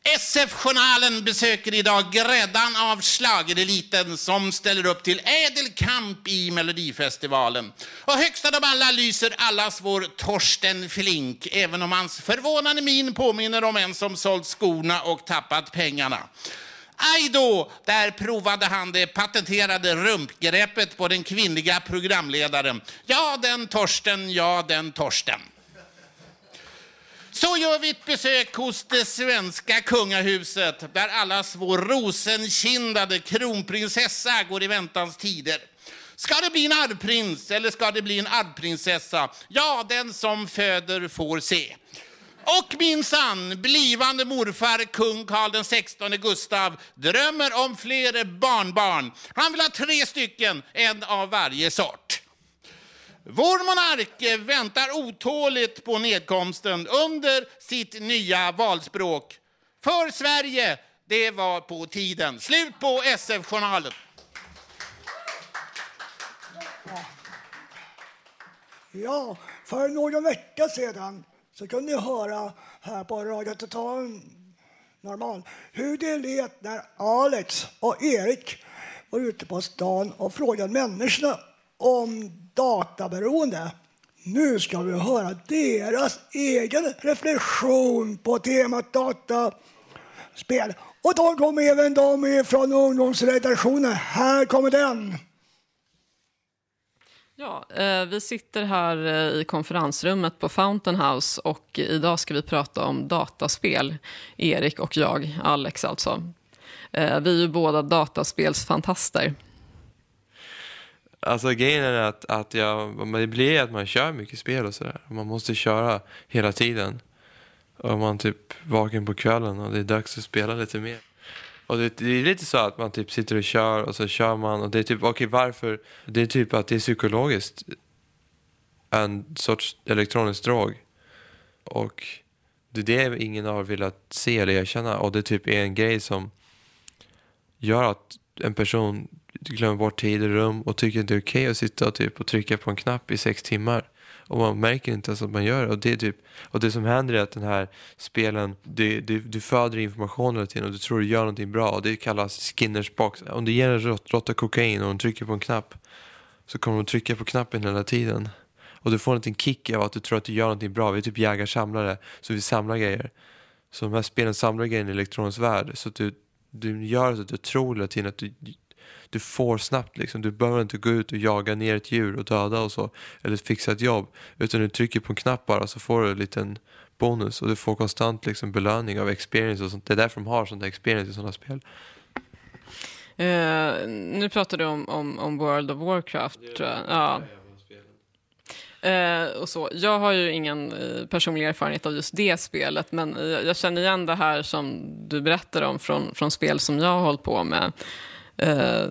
SF-journalen besöker idag gräddan av schlagereliten som ställer upp till ädel kamp i Melodifestivalen. Och högst av alla lyser allas vår Torsten Flink, även om hans förvånande min påminner om en som sålt skorna och tappat pengarna. Aj då, där provade han det patenterade rumpgreppet på den kvinnliga programledaren. Ja, den Torsten, ja, den Torsten. Så gör vi ett besök hos det svenska kungahuset där allas vår rosenkindade kronprinsessa går i väntans tider. Ska det bli en arvprins eller ska det bli en arvprinsessa? Ja, den som föder får se. Och minsann, blivande morfar kung Carl den 16 Gustav drömmer om fler barnbarn. Han vill ha tre stycken, en av varje sort. Vår monark väntar otåligt på nedkomsten under sitt nya valspråk. För Sverige, det var på tiden. Slut på SF-journalen. Ja, för någon vecka sedan så kunde ni höra här på Radio Total Normal hur det lät när Alex och Erik var ute på stan och frågade människorna om databeroende. Nu ska vi höra deras egen reflektion på temat dataspel. Och då kommer även de från ungdomsredaktionen. Här kommer den. Ja, eh, vi sitter här eh, i konferensrummet på Fountain House och idag ska vi prata om dataspel. Erik och jag, Alex alltså. Eh, vi är ju båda dataspelsfantaster. Alltså grejen är att, att jag, det blir att man kör mycket spel och sådär. Man måste köra hela tiden. Och man typ vaken på kvällen och det är dags att spela lite mer. Och det, det är lite så att man typ sitter och kör och så kör man och det är typ, okej varför? Det är typ att det är psykologiskt en sorts elektronisk drog. Och det är det ingen har velat se eller erkänna och det typ är en grej som gör att en person glömmer bort tid och rum och tycker att det är okej att sitta och, typ, och trycka på en knapp i sex timmar. Och man märker inte ens att man gör det. Och det, är typ, och det som händer är att den här spelen, du, du, du föder information hela tiden och du tror du gör någonting bra. Och det kallas Skinners box. Om du ger en råtta kokain och hon trycker på en knapp så kommer hon trycka på knappen hela tiden. Och du får en liten kick av att du tror att du gör någonting bra. Vi är typ jägar-samlare, så vi samlar grejer. Så de här spelen samlar grejer i elektronisk värld. Så att du, du gör så att du tror hela tiden att du, du får snabbt liksom. Du behöver inte gå ut och jaga ner ett djur och döda och så. Eller fixa ett jobb. Utan du trycker på en knapp bara så får du en liten bonus. Och du får konstant liksom belöning av experience och sånt. Det är därför de har sånt experience i sådana spel. Eh, nu pratar du om, om, om World of Warcraft, tror jag. Ja. Eh, och så. Jag har ju ingen eh, personlig erfarenhet av just det spelet, men eh, jag känner igen det här som du berättar om från, från spel som jag har hållit på med. Eh,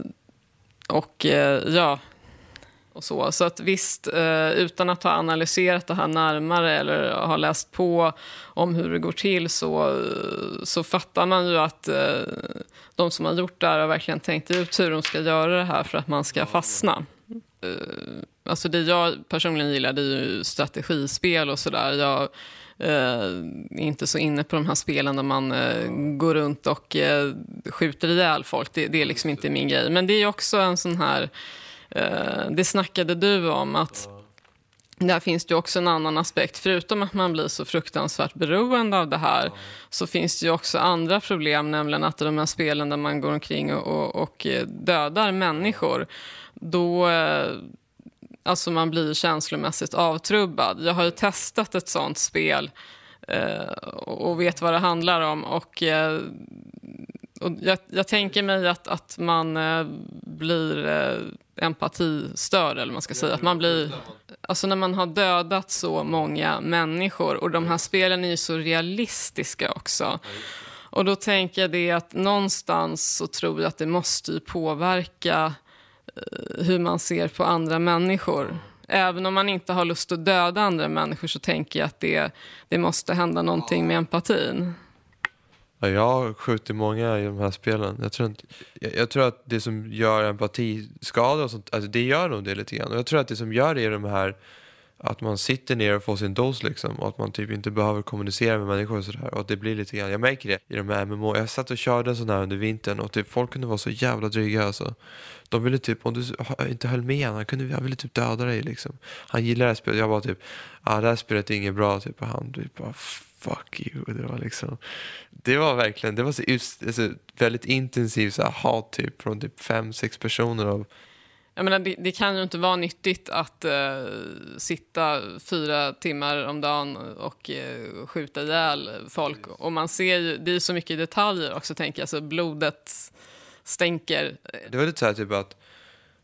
och eh, ja, och så. Så att visst, eh, utan att ha analyserat det här närmare eller ha läst på om hur det går till så, eh, så fattar man ju att eh, de som har gjort det här har verkligen tänkt ut hur de ska göra det här för att man ska fastna. Eh, Alltså det jag personligen gillar det är ju strategispel och sådär. Eh, är inte så inne på de här spelen där man eh, går runt och eh, skjuter ihjäl folk. Det, det är liksom inte min grej. Men det är också en sån här... Eh, det snackade du om att där finns det ju också en annan aspekt. Förutom att man blir så fruktansvärt beroende av det här så finns det ju också andra problem, nämligen att i de här spelen där man går omkring och, och, och eh, dödar människor, då... Eh, Alltså man blir känslomässigt avtrubbad. Jag har ju testat ett sånt spel eh, och vet vad det handlar om. Och, eh, och jag, jag tänker mig att, att man eh, blir eh, empatistörd, eller man ska säga. Att man blir, alltså när man har dödat så många människor, och de här spelen är ju så realistiska också. Och då tänker jag det att någonstans så tror jag att det måste ju påverka Eh, hur man ser på andra människor. Även om man inte har lust att döda andra människor så tänker jag att det, det måste hända någonting med empatin. Ja, jag har skjutit många i de här spelen. Jag tror, inte, jag, jag tror att det som gör empatiskada och sånt, alltså det gör nog det lite grann. Och jag tror att det som gör det är de här, att man sitter ner och får sin dos liksom. Och att man typ inte behöver kommunicera med människor och sådär. Och att det blir lite grann, jag märker det i de här MMO. Jag satt och körde en sån här under vintern och typ folk kunde vara så jävla dryga alltså. De ville typ, om du inte höll med han, han kunde, han ville typ döda dig liksom. Han gillar det här spelet, jag bara typ, ah, det här spelet är inget bra, typ. Och han typ bara, fuck you. Det var liksom, det var verkligen, det var så, just, alltså, väldigt intensivt så här, hat typ från typ fem, sex personer av jag menar, det, det kan ju inte vara nyttigt att eh, sitta fyra timmar om dagen och eh, skjuta ihjäl folk. Och man ser ju, det är så mycket detaljer också, tänker jag. Så blodet stänker. Det var lite så här typ att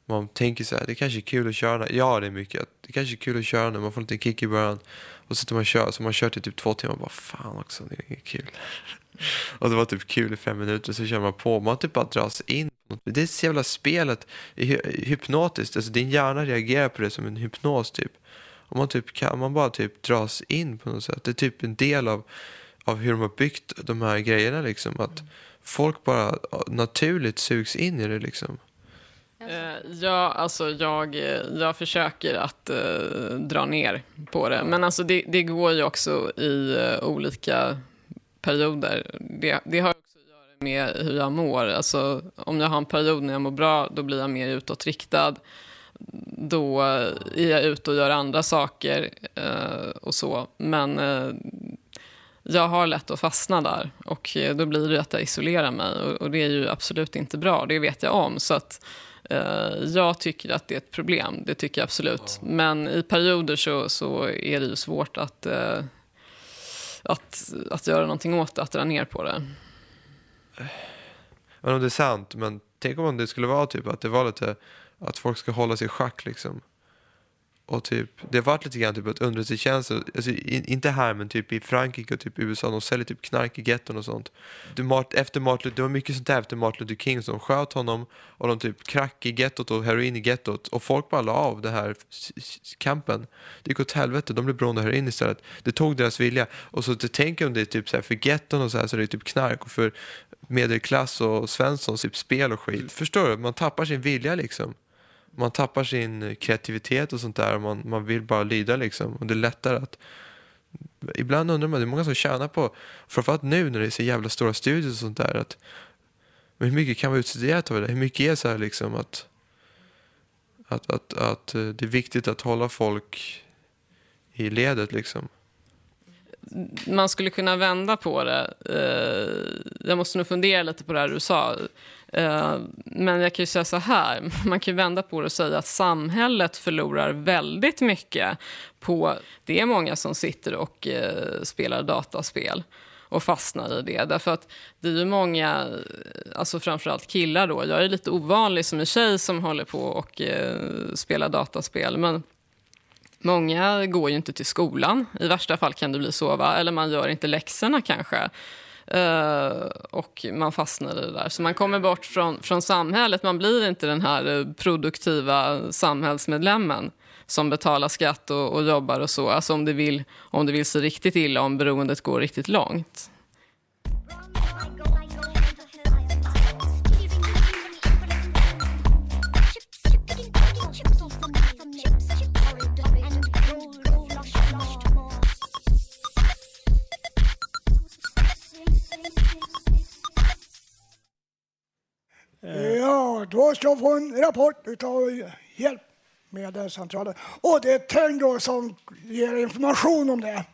man tänker så här, det kanske är kul att köra. Ja, det är mycket. Det kanske är kul att köra när man får lite kick i början. Och så sitter man och kör, så man kör till typ två timmar och bara fan också, det är inget kul och det var typ kul i fem minuter, så kör man på. Man typ bara dras in. Det är så jävla spelet hypnotiskt. Alltså din hjärna reagerar på det som en hypnos typ. Och man typ kan man bara typ dras in på något sätt. Det är typ en del av, av hur de har byggt de här grejerna liksom. Att folk bara naturligt sugs in i det liksom. Eh, ja, alltså jag, eh, jag försöker att eh, dra ner på det. Men alltså det, det går ju också i eh, olika perioder. Det, det har också att göra med hur jag mår. Alltså, om jag har en period när jag mår bra, då blir jag mer utåtriktad. Då är jag ute och gör andra saker eh, och så. Men eh, jag har lätt att fastna där och eh, då blir det att jag isolerar mig och, och det är ju absolut inte bra, det vet jag om. Så att eh, jag tycker att det är ett problem, det tycker jag absolut. Men i perioder så, så är det ju svårt att, eh, att, att göra någonting åt det, att dra ner på det. Men om det är sant, men tänk om det skulle vara typ att det var lite att folk ska hålla sig i schack liksom. Och typ, det har varit lite grann typ att underrättelsetjänsten, alltså, in, inte här men typ i Frankrike och typ i USA, de säljer typ knark i getton och sånt. Det, Mart- efter Martin, det var mycket sånt där efter Martin Luther King som sköt honom och de typ crack i gettot och heroin i gettot och folk bara la av den här kampen. Det gick åt helvete, de blev beroende av heroin istället. Det tog deras vilja. Och så det, tänk om det är typ så här för getton och så här så det är typ knark och för medelklass och Svensson typ spel och skit. Förstår du? Man tappar sin vilja liksom man tappar sin kreativitet och sånt där och man, man vill bara lyda liksom. Och det är lättare att... Ibland undrar man, det är många som tjänar på, framförallt nu när det är så jävla stora studier och sånt där, att men hur mycket kan vara utstuderat av det? Hur mycket är så här liksom att, att, att, att eh, det är viktigt att hålla folk i ledet liksom? man skulle kunna vända på det. Eh, jag måste nog fundera lite på det här du sa. Eh, men jag kan ju säga så här, man kan ju vända på det och säga att samhället förlorar väldigt mycket på... Det är många som sitter och eh, spelar dataspel och fastnar i det. Därför att det är ju många, eh, alltså framförallt killar då, jag är lite ovanlig som en tjej som håller på och eh, spelar dataspel, men Många går ju inte till skolan. I värsta fall kan det bli så, va? eller man gör inte läxorna kanske. Eh, och man fastnar i det där. Så man kommer bort från, från samhället. Man blir inte den här eh, produktiva samhällsmedlemmen som betalar skatt och, och jobbar och så. Alltså om det, vill, om det vill se riktigt illa, om beroendet går riktigt långt. Ja, då ska jag få en rapport utav Hjälpmedelscentralen. Och det är Tengo som ger information om det.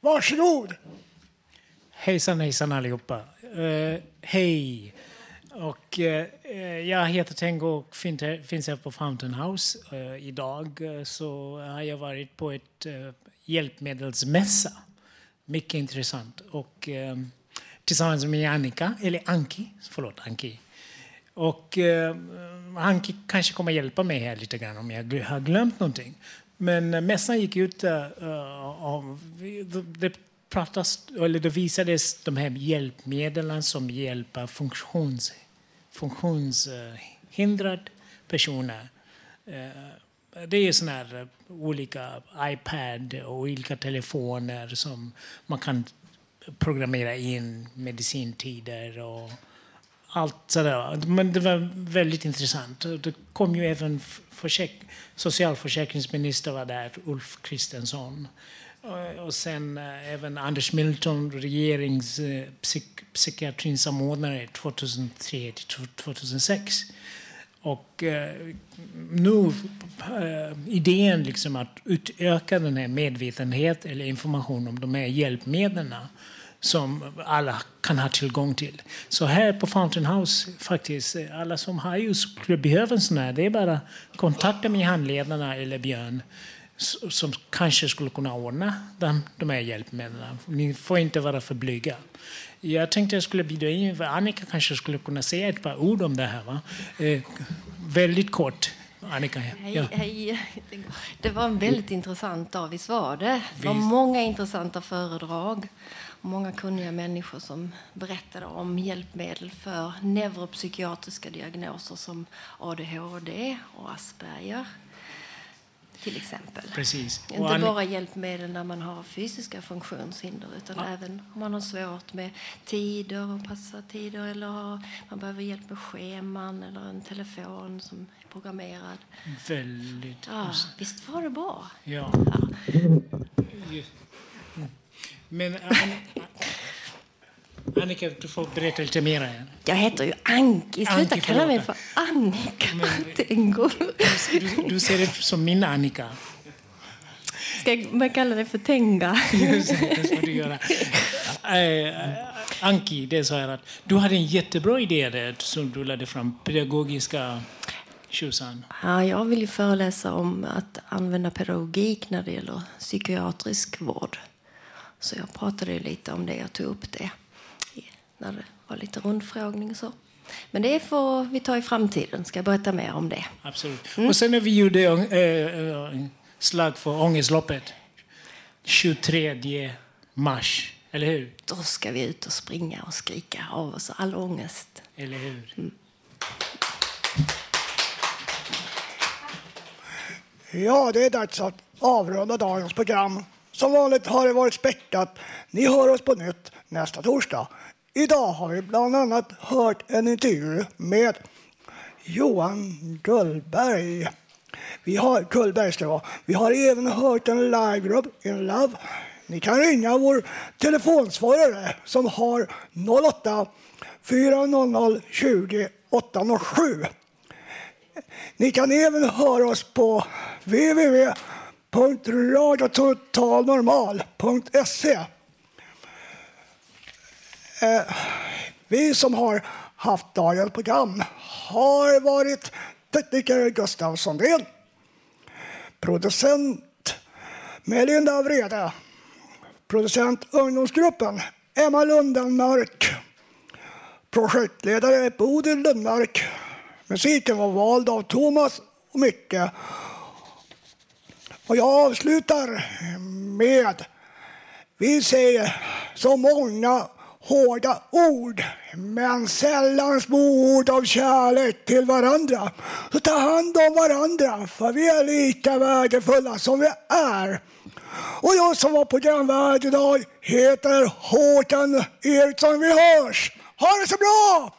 Varsågod! Hejsan hejsan allihopa. Uh, hej. Och eh, jag heter Tengo och fin- finns här på Fountain House. Eh, idag eh, så har jag varit på ett uh, hjälpmedelsmässa. Mycket intressant. Och eh, tillsammans med Annika, eller Anki, förlåt Anki. Och eh, han kanske kommer hjälpa mig här lite grann om jag har glömt någonting. Men eh, mässan gick ut eh, eh, uh, om... Det pratas, eller det visades de här hjälpmedlen som hjälper funktions, funktionshindrade personer. Eh, det är såna här eh, olika iPad och olika telefoner som man kan programmera in medicintider och allt sådär. Men det var väldigt intressant. Det kom ju även försäk- socialförsäkringsminister var där, Ulf Kristensson. Eh, och- sen eh, även Anders Milton, regerings eh, 2003 till 2006. Och eh, nu eh, idén liksom att utöka den här medvetenheten eller information om de här hjälpmedlen som alla kan ha tillgång till. Så här på Fountain House, faktiskt, alla som har ju skulle behöva en sån här, det är bara kontakta med handledarna eller Björn som kanske skulle kunna ordna de, de här hjälpmedlen. Ni får inte vara för blyga. Jag tänkte jag skulle bjuda in, Annika kanske skulle kunna säga ett par ord om det här. Va? Eh, väldigt kort. Annika. Hej, Ja. hej. Det var en väldigt intressant dag, visst var det? Det var många intressanta föredrag. Många kunniga människor som berättade om hjälpmedel för neuropsykiatriska diagnoser som ADHD och Asperger. till exempel. Precis. Inte Ann- bara hjälpmedel när man har fysiska funktionshinder utan även om man har svårt med tider och passa tider eller har, man behöver hjälp med scheman eller en telefon som är programmerad. Väldigt. Ja, visst var det bra? Ja. Mm. Men An- Annika, du får berätta lite mer. här. Jag heter ju Anki. Sluta Anki, kalla mig för. Annika Tengo. Du, du ser ut som min Annika. Ska man kalla dig för Tenga? Just det, det ska du göra. Eh, Anki, det är så här att du hade en jättebra idé där som du lade fram, pedagogiska tjosan. Ja, jag vill föreläsa om att använda pedagogik när det gäller psykiatrisk vård. Så jag pratade ju lite om det, jag tog upp det när det var lite rundfrågning och så. Men det får vi ta i framtiden, ska jag berätta mer om det. Absolut. Mm. Och sen när vi gjorde äh, äh, slag för Ångestloppet 23 mars, eller hur? Då ska vi ut och springa och skrika av oss all ångest. Eller hur? Ja, det är dags att avrunda dagens program. Som vanligt har det varit späckat. Ni hör oss på nytt nästa torsdag. Idag har vi bland annat hört en intervju med Johan Gullberg. Vi har, Gullberg ska det vara. Vi har även hört en livegrupp in Love. Ni kan ringa vår telefonsvarare som har 08 400 20 807. Ni kan även höra oss på www www.radiototalnormal.se. Eh, vi som har haft dagens program har varit tekniker Gustav Sondén, producent Melinda Vrede, producent Ungdomsgruppen Emma Lundenmark, projektledare Bodil Lundmark. Musiken var vald av Thomas och Micke. Och jag avslutar med, vi säger så många hårda ord, men sällan små ord av kärlek till varandra. Så ta hand om varandra, för vi är lika värdefulla som vi är. Och jag som var programvärd idag heter Håkan Eriksson. Vi hörs! Ha det så bra!